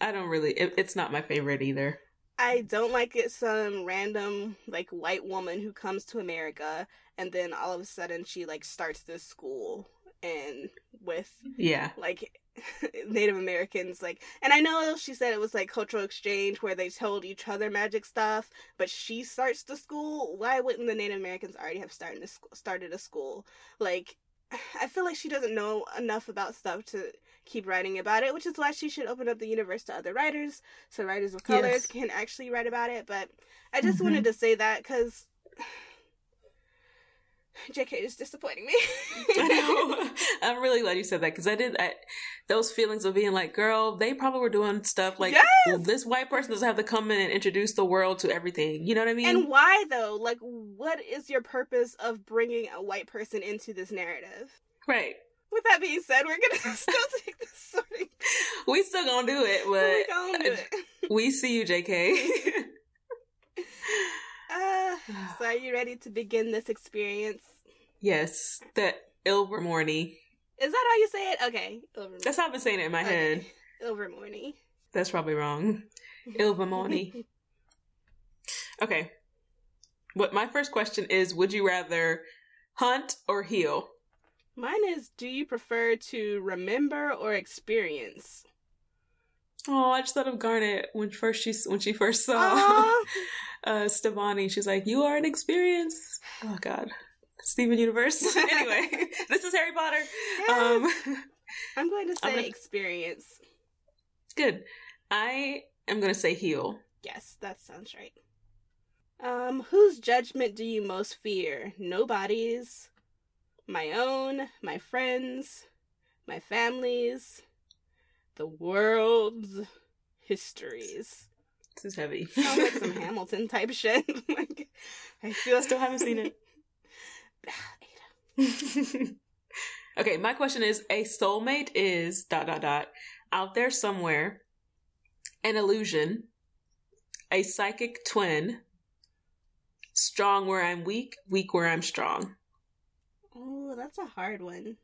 I don't really. It, it's not my favorite either. I don't like it. Some random like white woman who comes to America and then all of a sudden she like starts this school and with Yeah. like Native Americans like and I know she said it was like cultural exchange where they told each other magic stuff, but she starts the school. Why wouldn't the Native Americans already have started a school, started a school? Like I feel like she doesn't know enough about stuff to keep writing about it, which is why she should open up the universe to other writers so writers of colors Yes. can actually write about it. But I just Mhm. wanted to say that because JK is disappointing me. I know. I'm really glad you said that because I did I, those feelings of being like, girl, they probably were doing stuff like Yes! well, this white person doesn't have to come in and introduce the world to everything. You know what I mean? And why though? Like, what is your purpose of bringing a white person into this narrative? right. With that being said, we're gonna still take this sorting. We still gonna do it, we but gonna do it. we see you, JK. Uh, so, are you ready to begin this experience? yes, the Ilvermorny. Is that how you say it? Okay, Ilvermorny. That's how I've been saying it in my head. Ilvermorny. That's probably wrong. Ilvermorny. Okay. What my first question is: Would you rather hunt or heal? Mine is: Do you prefer to remember or experience? Oh, I just thought of Garnet when first she when she first saw Aw. uh Stevonnie. She's like, "You are an experience." Oh God, Steven Universe. anyway, this is Harry Potter. Yes. Um, I'm going to say gonna- experience. good. I am gonna say heal. Yes, that sounds right. Um, whose judgment do you most fear? Nobody's. My own, my friends, my family's, the world's histories. This is heavy. Sounds like some Hamilton type shit. like, I feel I Still haven't seen it. okay, my question is: A soulmate is dot dot dot out there somewhere. An illusion. A psychic twin. Strong where I'm weak, weak where I'm strong. Oh, that's a hard one.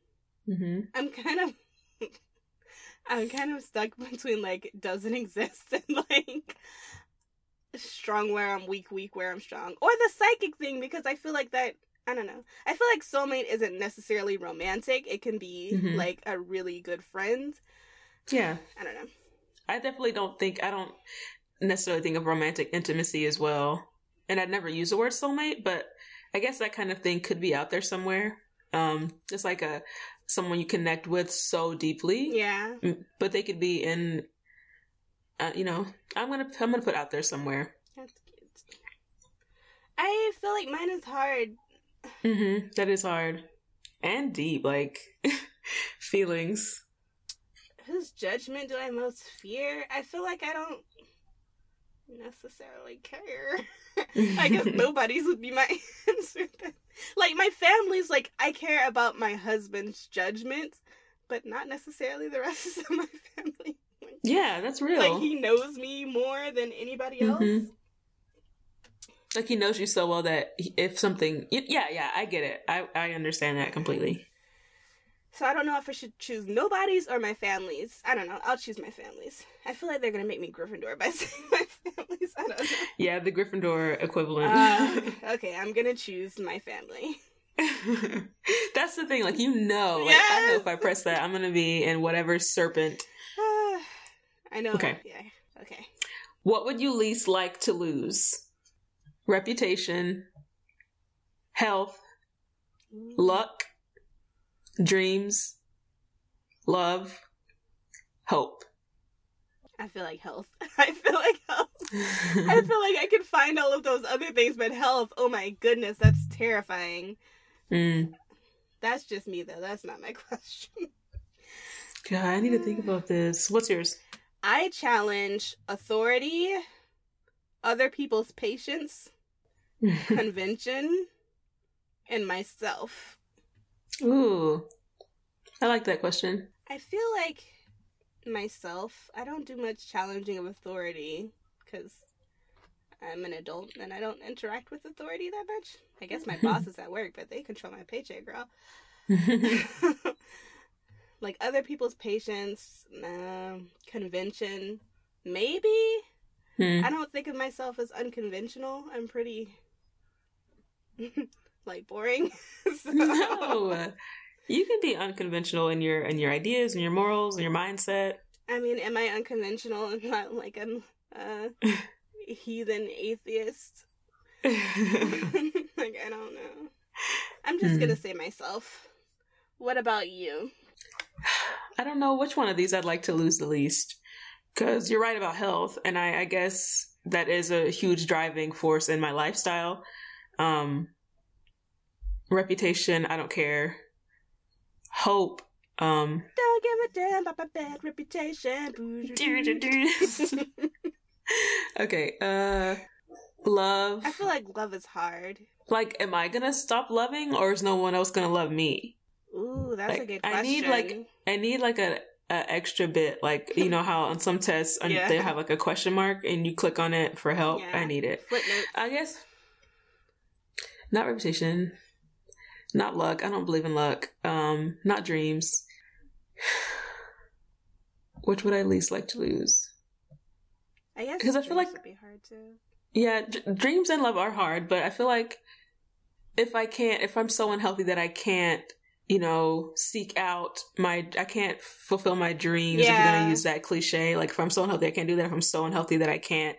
Mm-hmm. I'm kind of I'm kind of stuck between like doesn't exist and like strong where I'm weak, weak where I'm strong. Or the psychic thing because I feel like that I don't know. I feel like soulmate isn't necessarily romantic. It can be Mhm. like a really good friend. Yeah, I don't know. I definitely don't think I don't necessarily think of romantic intimacy as well, and I'd never use the word soulmate, but I guess that kind of thing could be out there somewhere. Um, just like a someone you connect with so deeply, Yeah. Mm, but they could be in. Uh, you know, I'm gonna I'm gonna put out there somewhere. That's cute. I feel like mine is hard. Mm-hmm. That is hard and deep, like feelings. Whose judgment do I most fear? I feel like I don't necessarily care. I guess nobody's would be my answer. then. Like my family's like I care about my husband's judgment, but not necessarily the rest of my family. Yeah, that's real. like he knows me more than anybody else. Mhm. like he knows you so well that if something yeah yeah i get it i i understand that completely So I don't know if I should choose nobody's or my family's. I don't know. I'll choose my family's. I feel like they're gonna make me Gryffindor by saying my family's. I don't know. yeah the gryffindor equivalent Uh, okay, I'm gonna choose my family. that's the thing like you know like i know if i press that i'm gonna be in whatever serpent I know. Okay. Yeah. Okay. what would you least like to lose reputation health luck dreams love hope I feel like health. I feel like health. I feel like I could find all of those other things, but health, oh my goodness, that's terrifying. Mm. That's just me, though. That's not my question. god i need to think about this what's yours I challenge authority, other people's patience, convention, and myself. Ooh, I like that question. I feel like myself, I don't do much challenging of authority because I'm an adult and I don't interact with authority that much. I guess my boss is at work, but they control my paycheck, girl. like other people's patience, um, convention. maybe. Hmm. I don't think of myself as unconventional. I'm pretty like boring. so, No, you can be unconventional in your in your ideas and your morals and your mindset. I mean, am I unconventional and not like I'm a heathen atheist? like I don't know. I'm just Hmm. gonna say myself. What about you? I don't know which one of these I'd like to lose the least. Because you're right about health, and I, I guess that is a huge driving force in my lifestyle. Um, reputation, I don't care. Hope, um, Don't give a damn about my bad reputation. okay, uh, love. I feel like love is hard. Like, am I gonna stop loving, or is no one else gonna love me? Ooh, that's a Like, good I need, like, I need like a, a extra bit, like you know how on some tests Yeah. they have like a question mark and you click on it for help. Yeah. I need it. footnotes. I guess not reputation, not luck. I don't believe in luck. Um, not dreams. Which would I least like to lose? I guess because I feel like- would be hard too. Yeah, d- dreams and love are hard, but I feel like if I can't, if I'm so unhealthy that I can't, you know, seek out my, I can't fulfill my dreams. Yeah. If you're gonna use that cliche, like if I'm so unhealthy, I can't do that. If I'm so unhealthy that I can't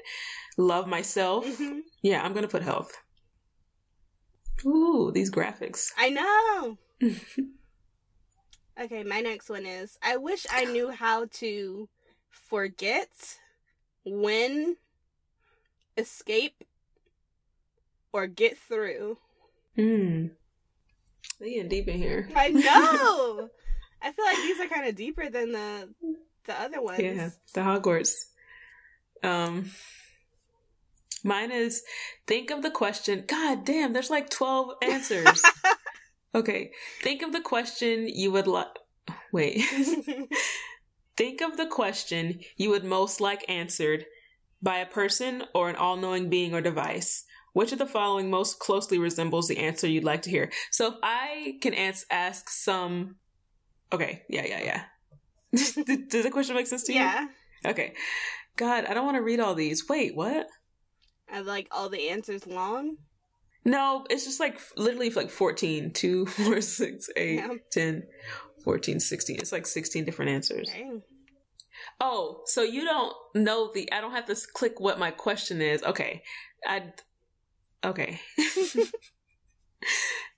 love myself, Mhm. yeah, I'm gonna put health. Ooh, these graphics. I know. Okay, my next one is I wish I knew how to forget, win, escape, or get through. Hmm. They getting deep in here. I know. I feel like these are kind of deeper than the the other ones. Yeah, the Hogwarts. Um, mine is think of the question. God damn, there's like twelve answers. okay, think of the question you would like. Wait, think of the question you would most like answered by a person or an all-knowing being or device. Which of the following most closely resembles the answer you'd like to hear? So if I can ans- ask some, okay, yeah, yeah, yeah. Did the question make sense to you? yeah. Okay. God, I don't want to read all these. Wait, what? I like all the answers long. No, it's just like literally like 14. 2, 4, 6, 8, Yeah. 10, 14, 16. It's like 16 different answers. Dang. Oh, so you don't know the. I don't have to click what my question is. Okay. I. Okay.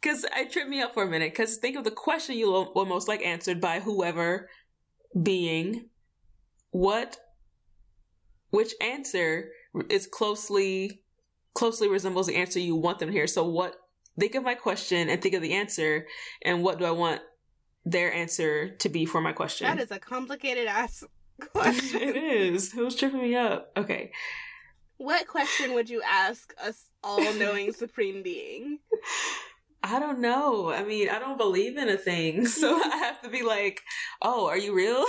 Because I tripped me up for a minute. Because think of the question you will most like answered by whoever being. What. Which answer is closely closely resembles the answer you want them to hear. So what? Think of my question and think of the answer, and what do I want their answer to be for my question? That is a complicated ass question. it is. It was tripping me up. Okay. What question would you ask us all-knowing supreme being? I don't know. I mean, I don't believe in a thing. So I have to be like, oh, are you real?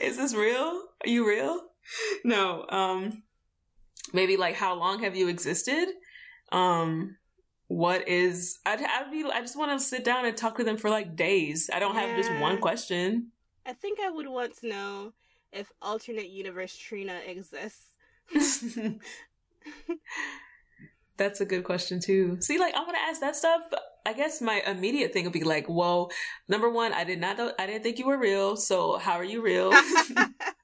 is this real? Are you real? No. Um maybe like how long have you existed? Um what is I'd, I'd be I just want to sit down and talk to them for like days. I don't have just one question. I think I would want to know if alternate universe Trina exists. That's a good question too. See, like I'm gonna ask that stuff, I guess my immediate thing would be like, "Well, number one, I did not know, I didn't think you were real. So how are you real?"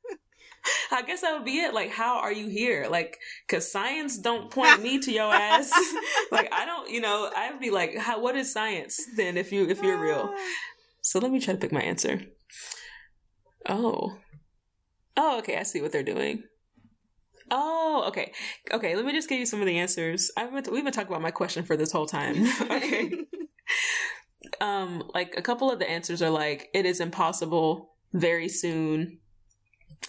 I guess that would be it. Like, how are you here? Like, cause science don't point me to your ass. like, I don't, you know, I'd be like, how, what is science then if you, if you're real? So let me try to pick my answer. Oh. Oh, okay. I see what they're doing. Oh, okay. Okay, let me just give you some of the answers. I've been, we've been talking about my question for this whole time. okay. Um, like a couple of the answers are like, it is impossible, very soon,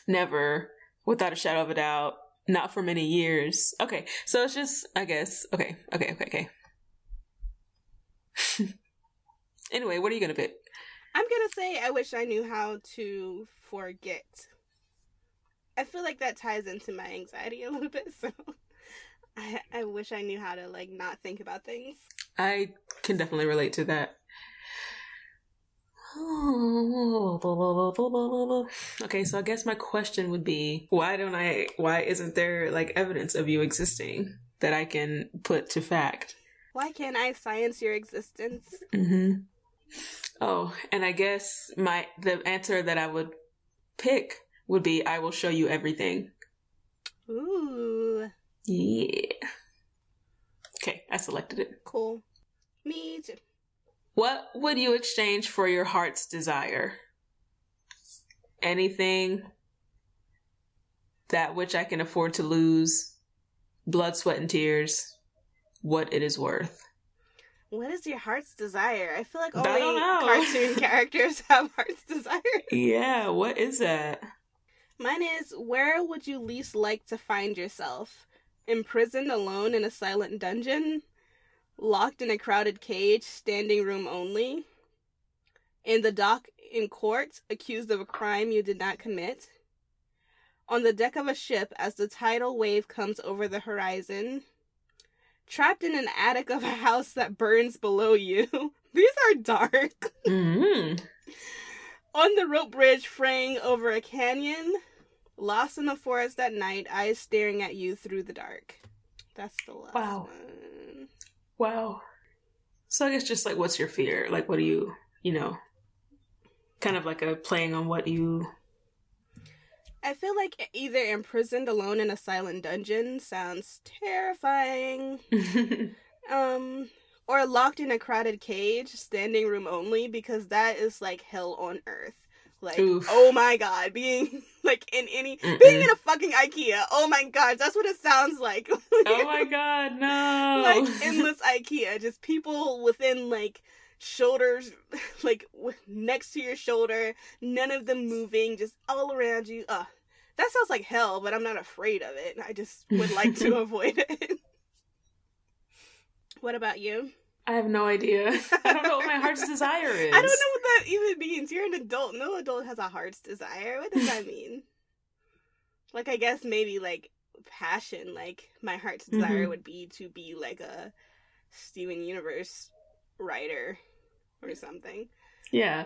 never, without a shadow of a doubt, not for many years. Okay, so it's just, I guess, okay, okay, okay, okay. anyway, what are you gonna pick? I'm gonna say I wish I knew how to forget. I feel like that ties into my anxiety a little bit, so I I wish I knew how to like not think about things. I can definitely relate to that. okay, so I guess my question would be why don't I why isn't there like evidence of you existing that I can put to fact? Why can't I science your existence? Mm Mhm. Oh, and I guess my the answer that I would pick would be I will show you everything. Ooh. Yeah. Okay, I selected it. Cool. Me too. What would you exchange for your heart's desire? Anything that which I can afford to lose, blood, sweat, and tears, what it is worth. What is your heart's desire? I feel like only cartoon characters have heart's desire. Yeah, what is that? Mine is where would you least like to find yourself? Imprisoned alone in a silent dungeon? Locked in a crowded cage, standing room only? In the dock in court, accused of a crime you did not commit? On the deck of a ship as the tidal wave comes over the horizon? Trapped in an attic of a house that burns below you? These are dark. Mm-hmm. On the rope bridge fraying over a canyon, lost in the forest at night, eyes staring at you through the dark. That's the last Wow. one. Wow. So I guess just like what's your fear? Like what do you, you know, kind of like a playing on what you I feel like either imprisoned alone in a silent dungeon sounds terrifying, um, or locked in a crowded cage, standing room only, because that is like hell on earth. Like, Oof. oh my god, being like in any, Mm-mm. being in a fucking IKEA. Oh my god, that's what it sounds like. Oh my god, no. like endless IKEA, just people within like shoulders, like next to your shoulder, none of them moving, just all around you. Uh, that sounds like hell, but I'm not afraid of it. I just would like to avoid it. what about you? I have no idea. I don't know what my heart's desire is. I don't know what that even means. You're an adult. No adult has a heart's desire. What does that mean? like, I guess maybe like passion. Like, my heart's desire Mhm. would be to be like a Steven Universe writer or something. Yeah.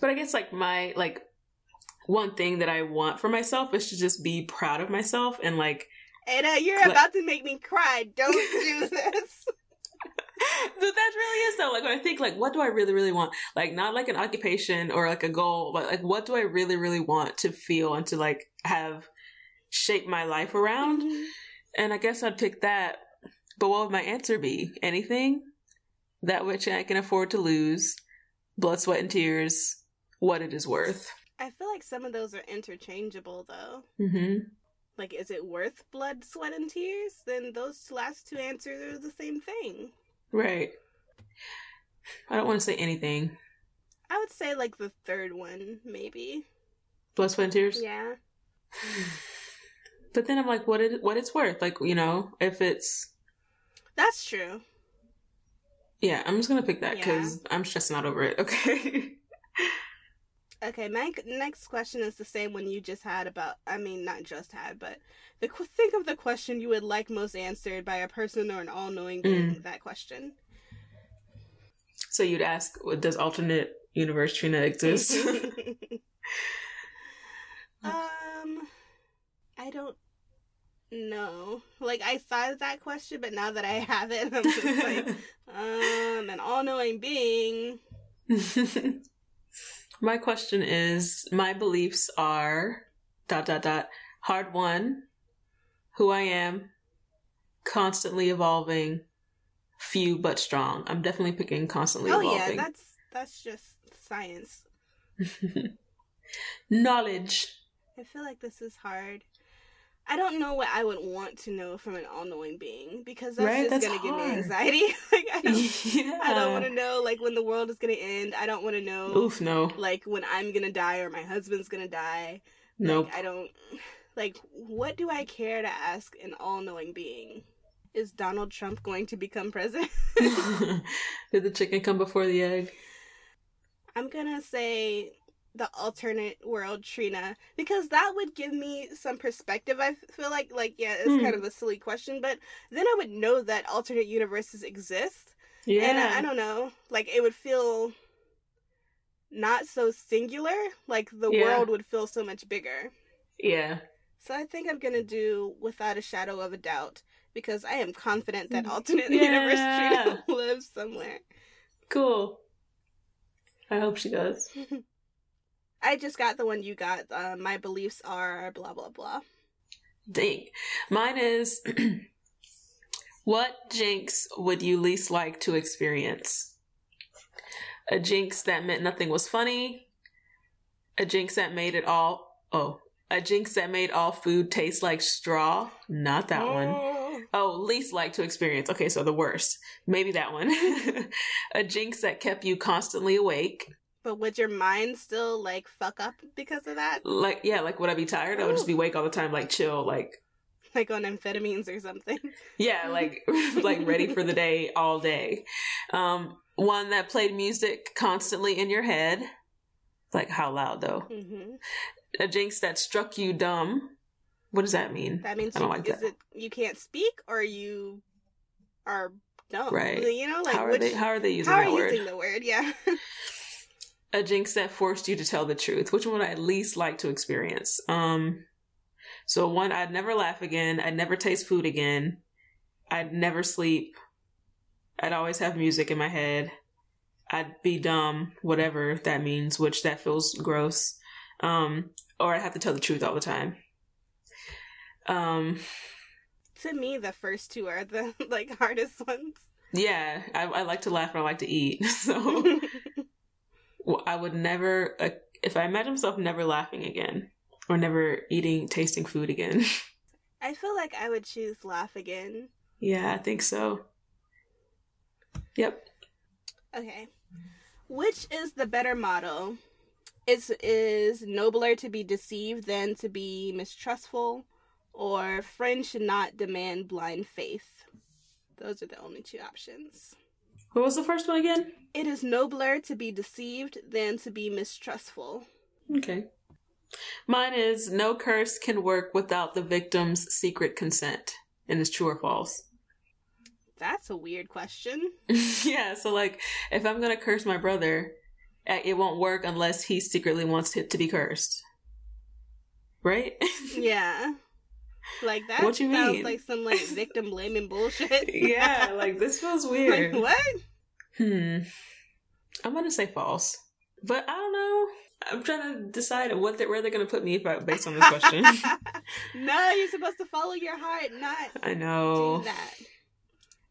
But I guess like my like one thing that I want for myself is to just be proud of myself and like Ada, you're Like- about to make me cry. Don't do this. But that really is though. Like when I think like what do I really, really want? Like not like an occupation or like a goal, but like what do I really, really want to feel and to like have shape my life around? And I guess I'd pick that. But what would my answer be? Anything? That which I can afford to lose, blood, sweat, and tears, what it is worth. I feel like some of those are interchangeable though. Mm-hmm. Like, is it worth blood, sweat, and tears? Then those last two answers are the same thing. Right. I don't want to say anything. I would say like the third one, maybe. Blood, sweat, and tears. Yeah. But then I'm like, what it what it's worth? Like, you know, if it's That's true. yeah, I'm just gonna pick that because I'm stressing out over it. Okay. Okay, my next question is the same one you just had about. I mean, not just had, but the think of the question you would like most answered by a person or an all-knowing being. That question. so you'd ask, does alternate universe Trina exist? um, I don't know. Like I thought of that question, but now that I have it, I'm just like, um, an all-knowing being. My question is, my beliefs are dot dot dot hard one, who I am, constantly evolving, few but strong. I'm definitely picking constantly evolving. Oh yeah, that's that's just science. Knowledge. I feel like this is hard. I don't know what I would want to know from an all-knowing being because that's Right? just gonna give me anxiety. like I don't, yeah. I don't want to know like when the world is gonna end. I don't want to know Oof, no. like when I'm gonna die or my husband's gonna die. Nope. Like, I don't like. What do I care to ask an all-knowing being? Is Donald Trump going to become president? Did the chicken come before the egg? I'm gonna say the alternate world Trina because that would give me some perspective. I feel like like yeah, it's Hmm. kind of a silly question, but then I would know that alternate universes exist, Yeah. and I, I don't know, like it would feel not so singular, like the Yeah. world would feel so much bigger. Yeah. So I think I'm gonna do without a shadow of a doubt because I am confident that alternate Yeah. universe Trina lives somewhere. Cool. I hope she does. I just got the one you got. Uh, my beliefs are blah blah blah. Dang. Mine is what jinx would you least like to experience? A jinx that meant nothing was funny. A jinx that made it all oh. A jinx that made all food taste like straw. Not that one. Oh. Oh, least like to experience. Okay, so the worst. Maybe that one. a jinx that kept you constantly awake. But would your mind still like fuck up because of that? Like, yeah, like would I be tired? I would just be awake all the time, like chill, like Like on amphetamines or something? Yeah, like like ready for the day all day. Um, one that played music constantly in your head. Like how loud though? hmm A jinx that struck you dumb. What does that mean? That means I don't you, like is that. it you can't speak or you are dumb? Right. You know, like how are which, they how are they using how are that you word? using the word? Yeah. A jinx that forced you to tell the truth. Which one would I least like to experience? Um so one, I'd never laugh again, I'd never taste food again, I'd never sleep, I'd always have music in my head. I'd be dumb, whatever that means, which that feels gross. Um, or I'd have to tell the truth all the time. Um, to me, the first two are the like hardest ones. yeah, I, I like to laugh and I like to eat. So I would never, uh, if I imagine myself never laughing again or never eating, tasting food again. I feel like I would choose laugh again. yeah, I think so. Yep. Okay. Which is the better model? Is is nobler to be deceived than to be mistrustful, or friends should not demand blind faith? Those are the only two options. What was the first one again? It is nobler to be deceived than to be mistrustful. Okay. Mine is no curse can work without the victim's secret consent. And it's true or false. That's a weird question. yeah, so like if I'm gonna curse my brother, uh, it won't work unless he secretly wants it to be cursed. Right? Yeah. Like that What you sounds mean? like some like victim blaming bullshit. yeah, like this feels like weird. what? Hmm. I'm gonna say false. But I don't know. I'm trying to decide what they, where they're gonna put me if I, based on this question. no, you're supposed to follow your heart, not I do know. that.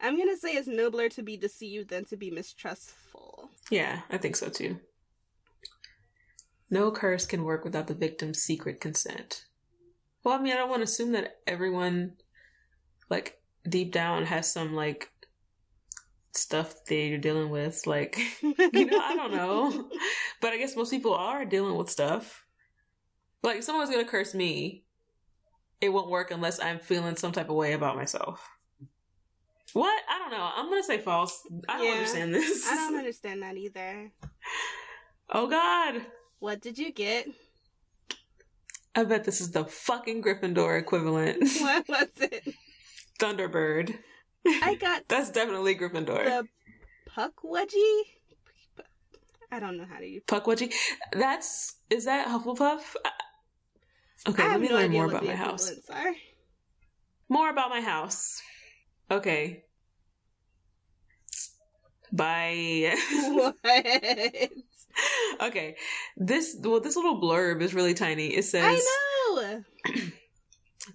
I'm gonna say it's nobler to be deceived than to be mistrustful. Yeah, I think so too. No curse can work without the victim's secret consent. Well, I mean, I don't want to assume that everyone, like, deep down has some, like, stuff they're dealing with. Like, you know, I don't know. But I guess most people are dealing with stuff. Like, if someone's gonna curse me, it won't work unless I'm feeling some type of way about myself. What? I don't know. I'm gonna say false. I don't Yeah. understand this. I don't understand that either. Oh God. What did you get? I bet this is the fucking Gryffindor equivalent. What was it? Thunderbird. I got That's definitely Gryffindor. the Pukwudgie. I don't know how to use. Pukwudgie. That's is that Hufflepuff? Okay, let me no learn more about my house. Are. More about my house. Okay. Bye. what? okay. This well, this little blurb is really tiny. It says I know.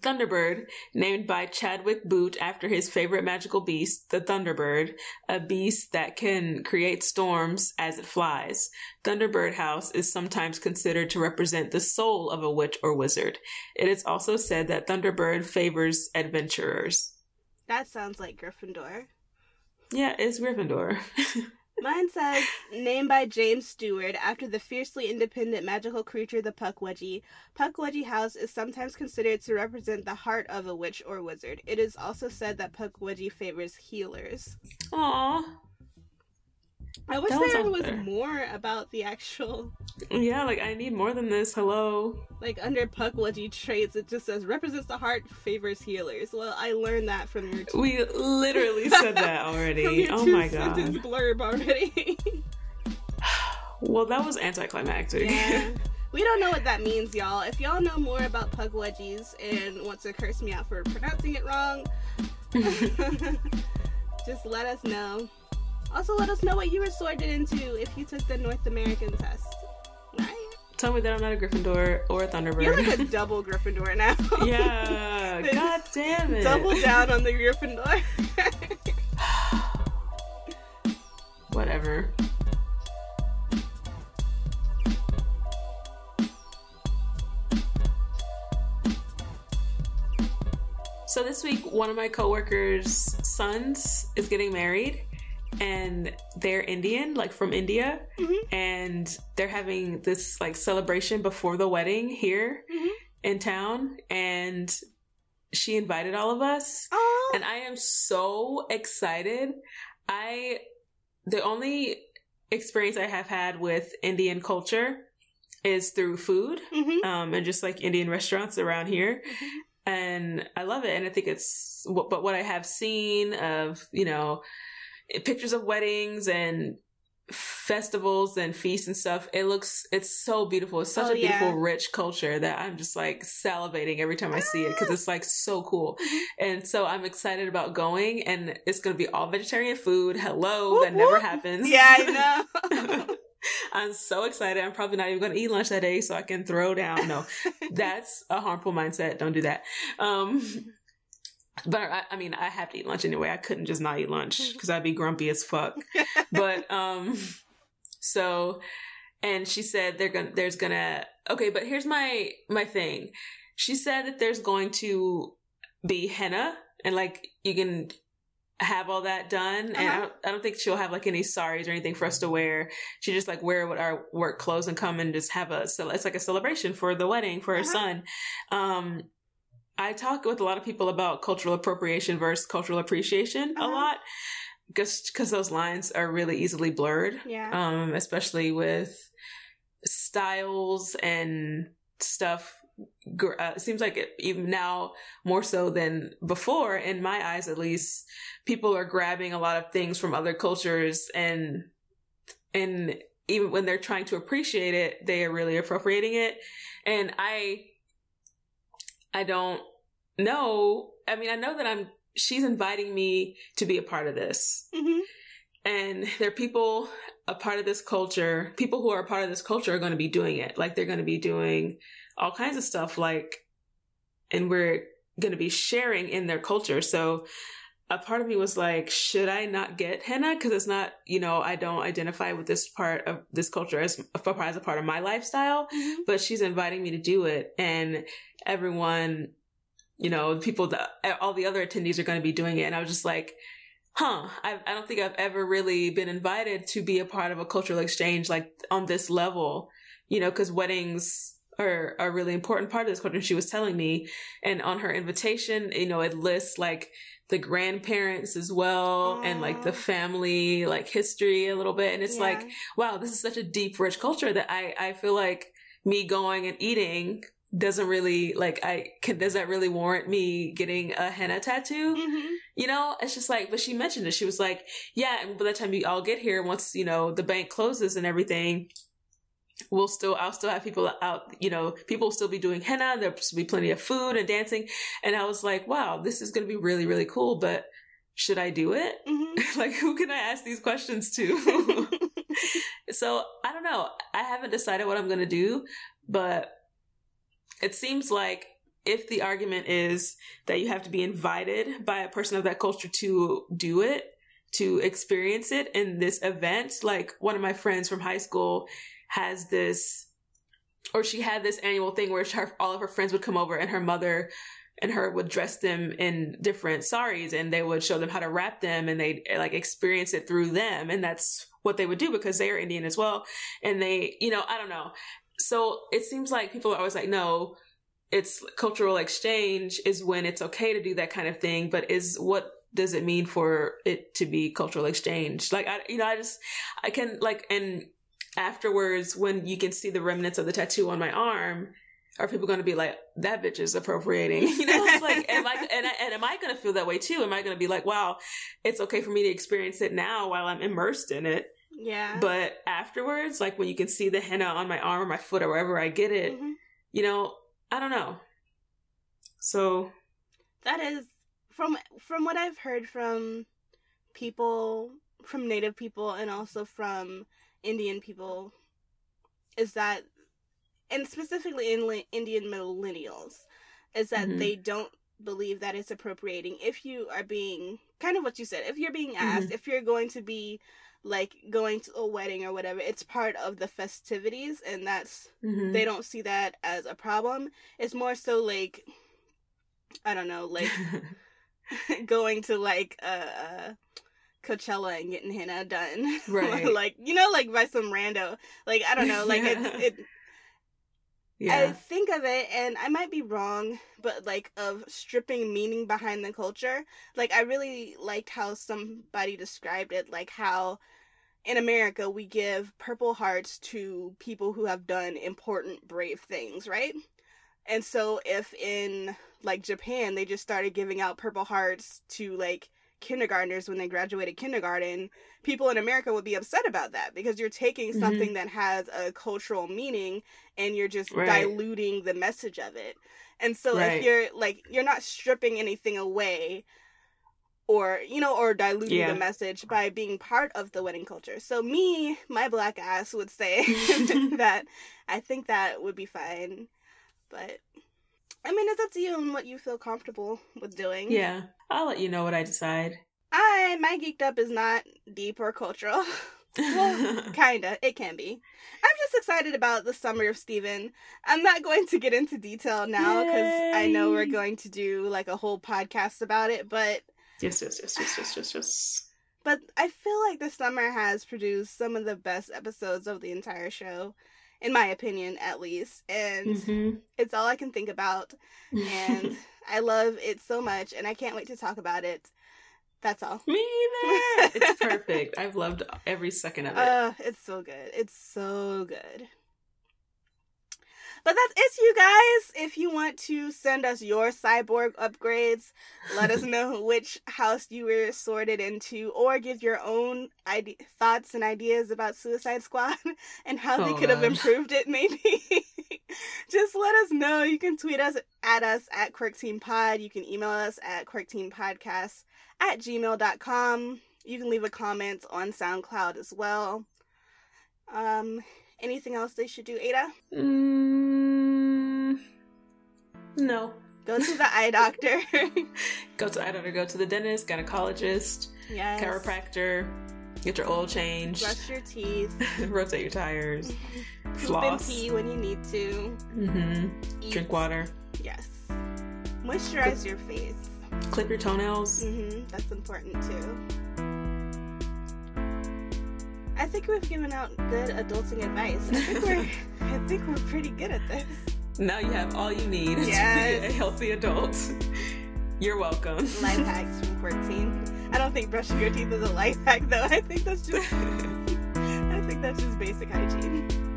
Thunderbird, named by Chadwick Boot after his favorite magical beast, the Thunderbird, a beast that can create storms as it flies. Thunderbird House is sometimes considered to represent the soul of a witch or wizard. It is also said that Thunderbird favors adventurers. That sounds like Gryffindor. Yeah, it's Gryffindor. Mine says, named by James Steward after the fiercely independent magical creature the Pukwudgie. Pukwudgie House is sometimes considered to represent the heart of a witch or wizard. It is also said that Puck Pukwudgie favors healers. Aw. I wish there was better. more about the actual, Yeah, like I need more than this. Hello. like under Pukwudgie traits, it just says represents the heart, favors healers. Well, I learned that from your two, We literally said that already. Oh my god. blurb already. Well, that was anticlimactic. Yeah. We don't know what that means, y'all. If y'all know more about pug wedgies and want to curse me out for pronouncing it wrong, just let us know. Also, let us know what you were sorted into if you took the North American test. Right? Tell me that I'm not a Gryffindor or a Thunderbird. You're like a double Gryffindor now. yeah. God damn it. Double down on the Gryffindor. Whatever. So this week, one of my coworkers' sons is getting married, and they're Indian, like from India, Mhm. and they're having this like celebration before the wedding here Mhm. in town, and she invited all of us, Oh, and I am so excited. I the only experience I have had with Indian culture is through food, Mhm. um, and just like Indian restaurants around here. Mhm. And I love it. And I think it's, but what I have seen of, you know, pictures of weddings and festivals and feasts and stuff, it looks, it's so beautiful. It's such Oh, a beautiful, yeah. rich culture that I'm just like salivating every time I see it because it's like so cool. And so I'm excited about going and it's going to be all vegetarian food. Hello. Whoop, that never whoop. happens. yeah, I know. I'm so excited. I'm probably not even going to eat lunch that day so I can throw down. No, that's a harmful mindset. Don't do that. Um, but I, I mean, I have to eat lunch anyway. I couldn't just not eat lunch because I'd be grumpy as fuck. But um, so, and she said they're gonna, there's gonna. Okay, but here's my my thing. She said that there's going to be henna and like you can have all that done and I Uh-huh. don't, I don't think she'll have like any saris or anything for us to wear she just like wear what our work clothes and come and just have a so it's like a celebration for the wedding for her Uh-huh. son um i talk with a lot of people about cultural appropriation versus cultural appreciation a Uh-huh. lot just because those lines are really easily blurred yeah. um especially with styles and stuff uh, it seems like it, even now more so than before in my eyes at least people are grabbing a lot of things from other cultures and and even when they're trying to appreciate it they are really appropriating it and i i don't know i mean i know that i'm she's inviting me to be a part of this. Hmm and there are people a part of this culture people who are a part of this culture are going to be doing it. Like they're going to be doing all kinds of stuff like and we're going to be sharing in their culture. So a part of me was like should i not get henna? Because it's not you know i don't identify with this part of this culture as, as a part of my lifestyle hmm but she's inviting me to do it. And everyone you know people that eh, all the other attendees are going to be doing it. And i was just like huh I, I don't think i've ever really been invited to be a part of a cultural exchange like on this level you know because weddings are a really important part of this culture. And she was telling me and on her invitation you know it lists like the grandparents as well and like the family like history a little bit. And it's Yeah. like wow, this is such a deep, rich culture that I, I feel like me going and eating doesn't really like I can does that really warrant me getting a henna tattoo? Mhm. You know, it's just like but she mentioned it. She was like, Yeah, and by the time you all get here, once, you know, the bank closes and everything, we'll still I'll still have people out, you know, people will still be doing henna, there'll be plenty of food and dancing. And I was like, Wow, this is gonna be really, really cool, but should I do it? Mhm. like who can I ask these questions to? so I don't know. I haven't decided what I'm going to do, but it seems like if the argument is that you have to be invited by a person of that culture to do it, to experience it in this event, like one of my friends from high school has this, or she had this annual thing where her, all of her friends would come over and her mother and her would dress them in different saris and they would show them how to wrap them and they like experience it through them. And that's what they would do because they are indian as well. And they you know i don't know so it seems like people are always like no it's cultural exchange is when it's okay to do that kind of thing but is what does it mean for it to be cultural exchange? Like i you know i just i can like and afterwards when you can see the remnants of the tattoo on my arm are people going to be like that bitch is appropriating you know? It's like am i and, I, and am i going to feel that way too? Am i going to be like wow it's okay for me to experience it now while i'm immersed in it Yeah. But afterwards, like when you can see the henna on my arm or my foot or wherever I get it, Mhm. you know, I don't know. So, That is from from what I've heard from people from native people and also from Indian people is that and specifically in Indian millennials is that Mhm. they don't believe that it's appropriating if you are being kind of what you said if you're being asked if you're going to be like going to a wedding or whatever it's part of the festivities and that's mhm. they don't see that as a problem it's more so like i don't know like going to like uh, uh Coachella and getting henna done, Right. like you know, like by some rando. Like I don't know, like it. It I think of it, and I might be wrong, but like of stripping meaning behind the culture. Like I really liked how somebody described it, like how in America we give Purple Hearts to people who have done important, brave things, right? And so if in like Japan they just started giving out Purple Hearts to like kindergartners when they graduated kindergarten, people in America would be upset about that because you're taking Mhm. something that has a cultural meaning and you're just Right. diluting the message of it. And so Right. if you're like you're not stripping anything away or you know or diluting Yeah. the message by being part of the wedding culture. So me, my black ass would say that I think that would be fine. But I mean it's up to you and what you feel comfortable with doing. yeah. I'll let you know what I decide. I my geeked up is not deep or cultural. well, kinda. It can be. I'm just excited about the summer of Steven. I'm not going to get into detail now because I know we're going to do like a whole podcast about it, but yes, yes, yes, yes, yes, yes, yes. but I feel like the summer has produced some of the best episodes of the entire show, in my opinion, at least. And Mhm. it's all I can think about. And I love it so much, and I can't wait to talk about it. That's all. Me either. It's perfect. I've loved every second of it. Uh, it's so good. It's so good. But that's it, you guys. If you want to send us your cyborg upgrades, let us know which house you were sorted into, or give your own ide- thoughts and ideas about Suicide Squad and how they Oh, could have improved it. Maybe just let us know. You can tweet us at us at Quirk Team Pod. You can email us at quirkteampodcast at gmail.com. You can leave a comment on SoundCloud as well. Um, anything else they should do, Ada? Mm, no. Go to the eye doctor. Go to I don't know. Go to the dentist, gynecologist, yes. chiropractor. Get your oil changed. Brush your teeth. rotate your tires. Poop and Floss. pee when you need to. hmm Eat. Drink water. Yes. Moisturize your face. Clip your toenails. hmm That's important too. I think we've given out good adulting advice. I think we're I think we're pretty good at this. Now you have all you need to be a healthy adult. You're welcome. Life hacks from 14. I don't think brushing your teeth is a life hack though. I think that's just I think that's just basic hygiene.